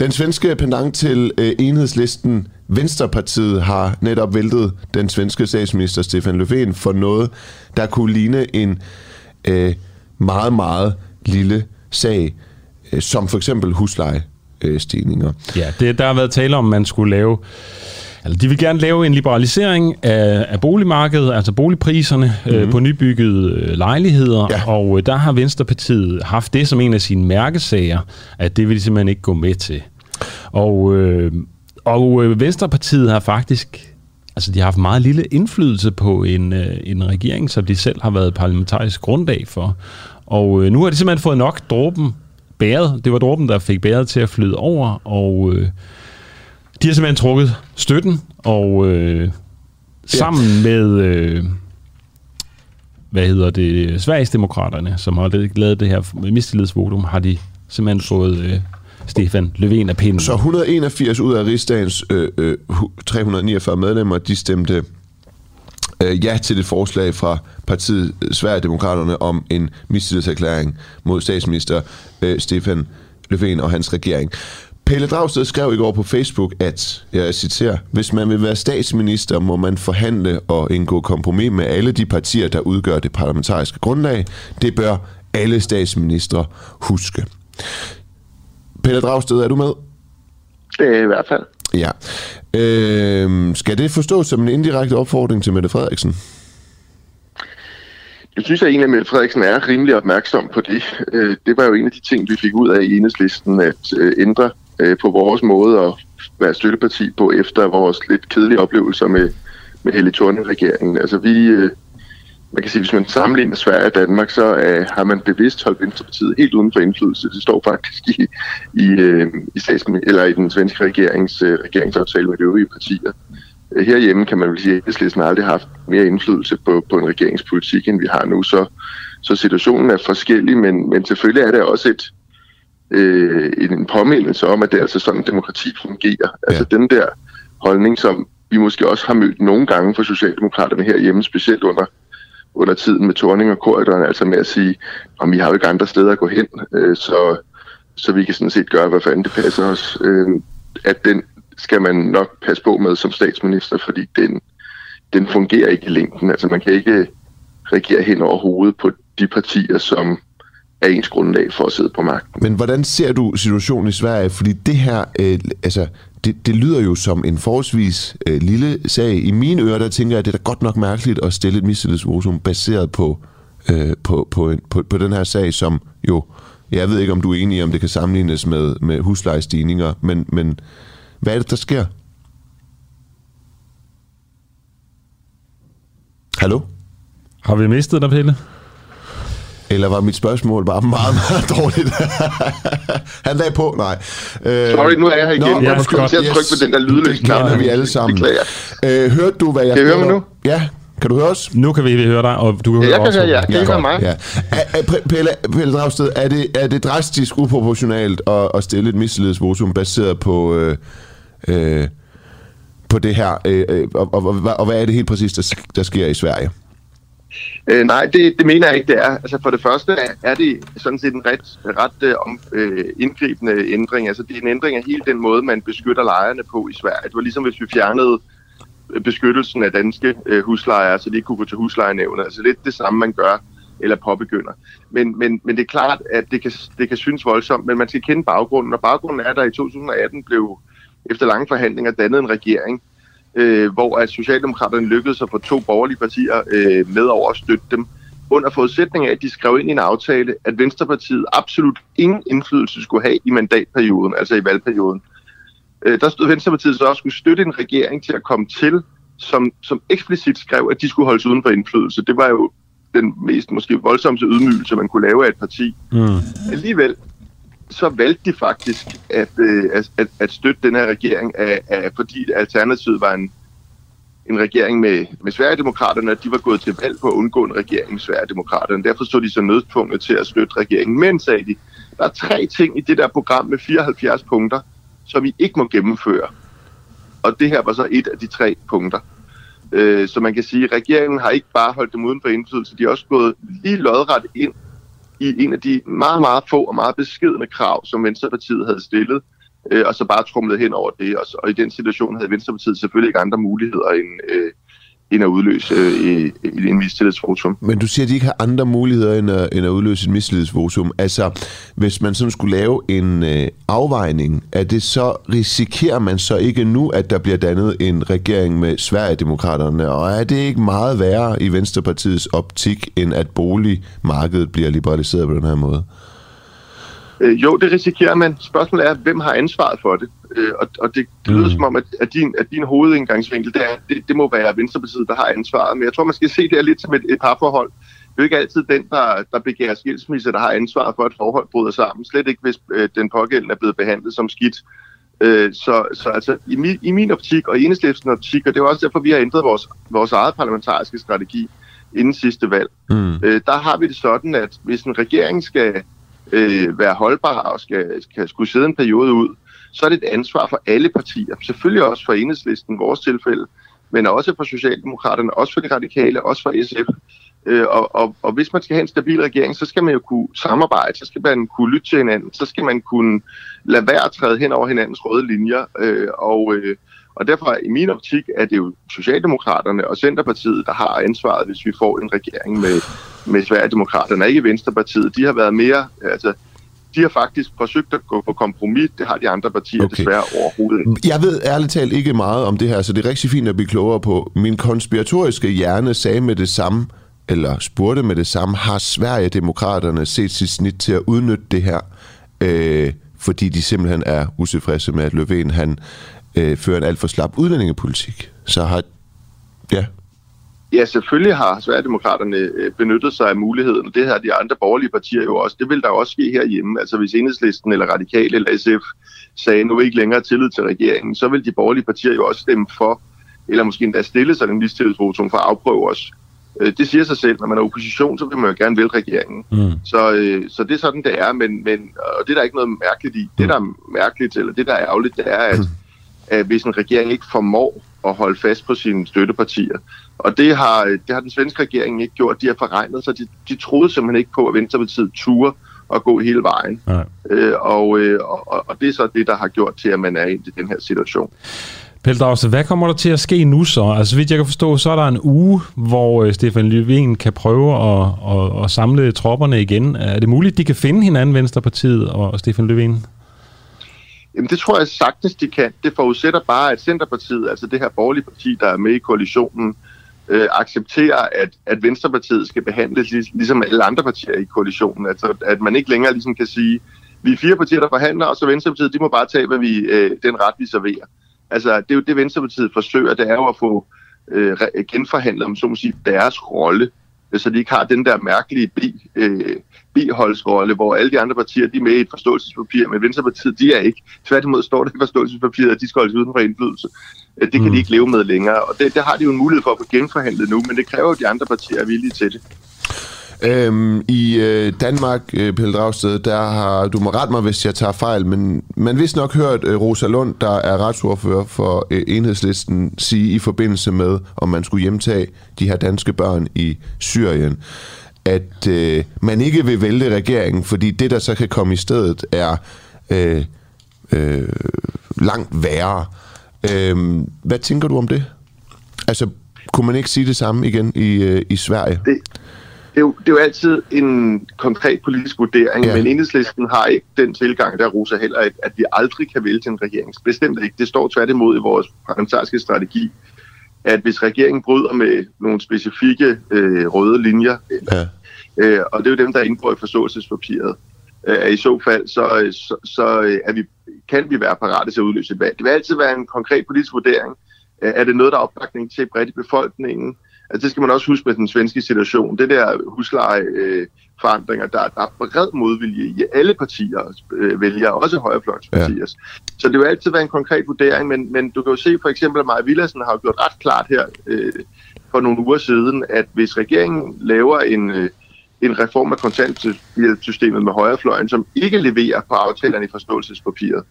Speaker 2: Den svenske pendant til øh, enhedslisten Venstrepartiet har netop væltet den svenske statsminister Stefan Löfven for noget, der kunne ligne en øh, meget, meget lille sag, øh, som for eksempel huslejestigninger.
Speaker 1: Ja, det, der har været tale om, at man skulle lave Altså, de vil gerne lave en liberalisering af, af boligmarkedet, altså boligpriserne mm-hmm. øh, mhm. på nybyggede øh, lejligheder, ja. og øh, der har Venstrepartiet haft det som en af sine mærkesager, at det vil de simpelthen ikke gå med til. Og, øh, og øh, Venstrepartiet har faktisk altså, de har haft meget lille indflydelse på en, øh, en regering, som de selv har været parlamentarisk grundlag for. Og øh, nu har de simpelthen fået nok dråben bæret. Det var dråben, der fik bæret til at flyde over, og øh, de har simpelthen trukket støtten, og øh, sammen med... Øh, hvad hedder det, Sverigesdemokraterne, som har lavet det her mistillidsvotum, har de simpelthen fået øh, Stefan Löfven af pinden.
Speaker 2: Så 181 ud af rigsdagens øh, øh, 349 medlemmer, de stemte øh, ja til det forslag fra partiet Sverigedemokraterne om en mistillidserklæring mod statsminister øh, Stefan Löfven og hans regering. Pelle Dragsted skrev i går på Facebook, at, jeg citerer, hvis man vil være statsminister, må man forhandle og indgå kompromis med alle de partier, der udgør det parlamentariske grundlag. Det bør alle statsministre huske. Pelle Dragsted, er du med?
Speaker 7: Det er i hvert fald.
Speaker 2: Ja. Øh, skal det forstås som en indirekte opfordring til Mette Frederiksen?
Speaker 7: Jeg synes at egentlig, at Mette Frederiksen er rimelig opmærksom på det. Øh, det var jo en af de ting, vi fik ud af i enhedslisten, at øh, ændre øh, på vores måde at være støtteparti på efter vores lidt kedelige oplevelser med, med Helle Thorning-regeringen. Altså vi, øh, man kan sige, hvis man sammenligner Sverige og Danmark, så øh, har man bevidst holdt Venstrepartiet helt uden for indflydelse. Det står faktisk i, i, øh, i, eller i den svenske regerings, øh, regeringsaftale med de øvrige partier. Øh, herhjemme kan man vel sige, at Enhedslisten aldrig har haft mere indflydelse på, på en regeringspolitik, end vi har nu. Så, så situationen er forskellig, men, men selvfølgelig er det også et, øh, en påmindelse om, at det er altså sådan, demokrati fungerer. Altså, ja. Den der holdning, som vi måske også har mødt nogle gange fra Socialdemokraterne herhjemme, specielt under, under tiden med Torning og Korridoren, altså med at sige, om vi har jo ikke andre steder at gå hen, øh, så, så vi kan sådan set gøre, hvad fanden det passer os. Øh, at den skal man nok passe på med som statsminister, fordi den, den fungerer ikke i længden. Altså man kan ikke regere hen over hovedet på de partier, som er ens grundlag for at sidde på magten.
Speaker 2: Men hvordan ser du situationen i Sverige? Fordi det her, øh, altså, det, det lyder jo som en forholdsvis øh, lille sag. I mine ører, der tænker jeg, at det er da godt nok mærkeligt at stille et mistillidsvotum baseret på, øh, på, på, en, på, på den her sag, som jo, jeg ved ikke, om du er enig om det kan sammenlignes med, med huslejestigninger, men, men hvad er det, der sker? Hallo?
Speaker 1: Har vi mistet dig, Pelle?
Speaker 2: Eller var mit spørgsmål bare meget, meget dårligt? Han lagde på, nej.
Speaker 7: Øh, Sorry, nu er jeg her igen. Nå, jeg skal til at trykke på den der lydløs knap.
Speaker 2: Det vi alle sammen. Øh, hørte du, hvad jeg...
Speaker 7: Kan I høre mig nu?
Speaker 2: Ja, kan du høre os?
Speaker 1: Nu kan vi høre dig, og du kan
Speaker 7: ja,
Speaker 1: høre
Speaker 7: jeg Kan høre, ja. Kan I høre mig? Ja.
Speaker 2: Pelle, Pelle Dragsted, er det, er det drastisk uproportionalt at, at stille et mistillidsvotum baseret på, øh, øh, på det her? Øh, øh og, og, og, og hvad er det helt præcis, der, der sker i Sverige?
Speaker 7: Øh, nej, det, det mener jeg ikke, det er. Altså for det første er det sådan set en ret, ret øh, om, øh, indgribende ændring. Altså det er en ændring af hele den måde, man beskytter lejerne på i Sverige. Det var ligesom hvis vi fjernede øh, beskyttelsen af danske øh, huslejere, så de ikke kunne gå til huslejenævnet. Altså lidt det samme, man gør eller påbegynder. Men, men, men det er klart, at det kan, det kan synes voldsomt, men man skal kende baggrunden, og baggrunden er, at der i 2018 blev efter lange forhandlinger dannet en regering, øh, hvor at Socialdemokraterne lykkedes at få to borgerlige partier øh, med over at støtte dem, under forudsætning af, at de skrev ind i en aftale, at Venstrepartiet absolut ingen indflydelse skulle have i mandatperioden, altså i valgperioden. Øh, der stod Venstrepartiet så også skulle støtte en regering til at komme til, som, som eksplicit skrev, at de skulle holdes uden for indflydelse. Det var jo den mest måske voldsomste ydmygelse, man kunne lave af et parti. Mm. Alligevel så valgte de faktisk at, øh, at, at støtte den her regering, af, af, fordi Alternativet var en, en regering med, med Sverigedemokraterne, og de var gået til valg på at undgå en regering med Sverigedemokraterne. Derfor stod de så nødtvunget til at støtte regeringen. Men, sagde de, der er tre ting i det der program med 74 punkter, som vi ikke må gennemføre. Og det her var så et af de tre punkter. Øh, så man kan sige, at regeringen har ikke bare holdt dem uden for indflydelse, de har også gået lige lodret ind i en af de meget, meget få og meget beskedende krav, som Venstrepartiet havde stillet, øh, og så bare trumlet hen over det. Og, og i den situation havde Venstrepartiet selvfølgelig ikke andre muligheder end, øh, end at udløse øh, en mistillidsvotum.
Speaker 2: Men du siger, at de ikke har andre muligheder end at, end at udløse en mistillidsvotum. Altså, hvis man sådan skulle lave en øh, afvejning, er det så, risikerer man så ikke nu, at der bliver dannet en regering med Sverigedemokraterne? Og er det ikke meget værre i Venstrepartiets optik, end at boligmarkedet bliver liberaliseret på den her måde?
Speaker 7: Øh, jo, det risikerer man. Spørgsmålet er, hvem har ansvaret for det? Øh, og, og det, det lyder mm. som om, at, at, din, at din hovedindgangsvinkel, det, er, det, det må være Venstrepartiet, der har ansvaret. Men jeg tror, man skal se det her lidt som et, et parforhold. Det er jo ikke altid den, der, der begærer skilsmisse, der har ansvaret for, at forhold bryder sammen. Slet ikke, hvis øh, den pågældende er blevet behandlet som skidt. Øh, så, så altså, i, min, i min optik og i enhedslistens optik, og det er også derfor, vi har ændret vores, vores eget parlamentariske strategi inden sidste valg, mm. øh, der har vi det sådan, at hvis en regering skal øh, være holdbar og skal, skal skulle sidde en periode ud, så er det et ansvar for alle partier. Selvfølgelig også for enhedslisten, vores tilfælde, men også for Socialdemokraterne, også for de radikale, også for SF. Øh, og, og, og hvis man skal have en stabil regering, så skal man jo kunne samarbejde, så skal man kunne lytte til hinanden, så skal man kunne lade være at træde hen over hinandens røde linjer. Øh, og, øh, og derfor i min optik er det jo Socialdemokraterne og Centerpartiet, der har ansvaret, hvis vi får en regering med, med Sverigedemokraterne, ikke Venstrepartiet. De har været mere, altså de har faktisk forsøgt at gå på kompromis. Det har de andre partier okay. desværre overhovedet ikke.
Speaker 2: Jeg ved ærligt talt ikke meget om det her, så det er rigtig fint at blive klogere på. Min konspiratoriske hjerne sagde med det samme, eller spurgte med det samme, har Sverigedemokraterne set sit snit til at udnytte det her, øh, fordi de simpelthen er utilfredse med, at Løven han øh, fører en alt for slap udlændingepolitik. Så har... Ja.
Speaker 7: Ja, selvfølgelig har Sverigedemokraterne øh, benyttet sig af muligheden, det har de andre borgerlige partier jo også. Det vil der også ske herhjemme. Altså hvis Enhedslisten eller Radikale eller SF sagde, nu ikke længere tillid til regeringen, så vil de borgerlige partier jo også stemme for, eller måske endda stille sig den mistillidsvotum for at afprøve os. Øh, det siger sig selv, når man er opposition, så vil man jo gerne vælge regeringen. Mm. Så, øh, så det er sådan, det er, men, men og det er der ikke noget mærkeligt i. Det, der er mærkeligt, eller det, der er ærgerligt, det er, at, at hvis en regering ikke formår at holde fast på sine støttepartier, og det har, det har den svenske regering ikke gjort. De har forregnet sig. De, de troede simpelthen ikke på, at Venstrepartiet ture at gå hele vejen. Nej. Øh, og, øh, og, og det er så det, der har gjort til, at man er i den her situation.
Speaker 1: Pelle Dragsted, hvad kommer der til at ske nu så? Altså, vidt jeg kan forstå, så er der en uge, hvor øh, Stefan Löfven kan prøve at, at, at samle tropperne igen. Er det muligt, at de kan finde hinanden, Venstrepartiet og Stefan Löfven?
Speaker 7: Jamen, det tror jeg sagtens, de kan. Det forudsætter bare, at Centerpartiet, altså det her borgerlige parti, der er med i koalitionen, øh, accepterer, at, at Venstrepartiet skal behandles lig, ligesom alle andre partier i koalitionen. Altså, at man ikke længere ligesom kan sige, vi er fire partier, der forhandler, og så Venstrepartiet, de må bare tage, hvad vi, øh, den ret, vi serverer. Altså, det er jo det, Venstrepartiet forsøger, det er jo at få øh, genforhandlet, om så må sige, deres rolle, så de ikke har den der mærkelige bi, øh, biholdsrolle, hvor alle de andre partier, de er med i et forståelsespapir, men Venstrepartiet, de er ikke. Tværtimod står det i forståelsespapiret, at de skal holdes uden for indflydelse. Det kan mm. de ikke leve med længere, og det, det har de jo en mulighed for at få genforhandlet nu, men det kræver, at de andre partier er villige til det.
Speaker 2: Øhm, I øh, Danmark, øh, Pelle Dragsted, der har, du må rette mig, hvis jeg tager fejl, men man vist nok hørt øh, Rosa Lund, der er retsordfører for øh, enhedslisten, sige i forbindelse med, om man skulle hjemtage de her danske børn i Syrien, at øh, man ikke vil vælte regeringen, fordi det, der så kan komme i stedet, er øh, øh, langt værre. Øh, hvad tænker du om det? Altså, kunne man ikke sige det samme igen i, øh, i Sverige?
Speaker 7: Det, er jo, det er jo altid en konkret politisk vurdering, ja. men enhedslisten har ikke den tilgang, der Rosa heller ikke, at vi aldrig kan vælge til en regering. Bestemt ikke. Det står tværtimod i vores parlamentariske strategi, at hvis regeringen bryder med nogle specifikke øh, røde linjer, ja. øh, og det er jo dem, der indgår i forståelsespapiret, øh, i så fald, så, så, så øh, er vi, kan vi være parate til at udløse et valg. Det vil altid være en konkret politisk vurdering. Øh, er det noget, der er opbakning til bredt i befolkningen? Altså, det skal man også huske med den svenske situation. Det der huslejeforandringer, øh, der, der er bred modvilje i alle partier øh, vælger, også højrefløjspartier. Ja. Så det vil altid være en konkret vurdering, men, men du kan jo se for eksempel, at Maja Villadsen har gjort ret klart her øh, for nogle uger siden, at hvis regeringen laver en, øh, en reform af kontanthjælpssystemet med højrefløjen, som ikke leverer på aftalerne i forståelsespapiret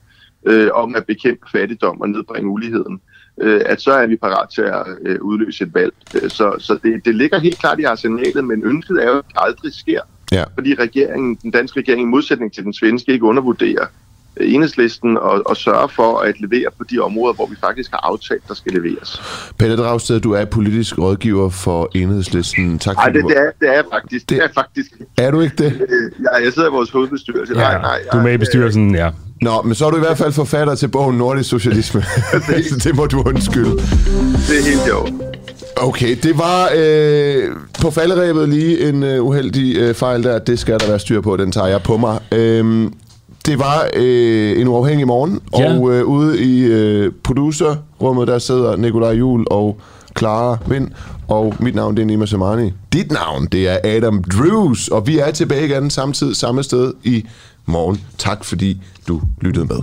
Speaker 7: øh, om at bekæmpe fattigdom og nedbringe uligheden, øh, at så er vi parat til at øh, udløse et valg. Øh, så så det, det ligger helt klart i arsenalet, men ønsket er jo, at det aldrig sker. Ja. Fordi regeringen, den danske regering, i modsætning til den svenske, ikke undervurderer øh, enhedslisten og, og sørge for at levere på de områder, hvor vi faktisk har aftalt, der skal leveres.
Speaker 2: Pelle Dragsted, du er politisk rådgiver for enhedslisten. Tak
Speaker 7: nej, det, det, er, det er faktisk. Det, det er faktisk.
Speaker 2: Er du ikke det?
Speaker 7: Øh, ja, jeg sidder i vores hovedbestyrelse. Ja, nej, nej,
Speaker 1: du er med i bestyrelsen, ja.
Speaker 2: Nå, men så er du i hvert fald forfatter til bogen Nordisk Socialisme. det, det må du undskylde.
Speaker 7: Det er helt jo.
Speaker 2: Okay, det var øh, på falderæbet lige en øh, uheldig øh, fejl der. Det skal der være styr på, den tager jeg på mig. Øh, Det var øh, en uafhængig morgen,
Speaker 1: Ja.
Speaker 2: og øh, ude i øh, producerrummet, der sidder Nikolaj Jul og Clara Vind, og mit navn det er Nima Samani. Dit navn, det er Adam Drews, og vi er tilbage igen samtidig samme sted i morgen. Tak fordi du lyttede med.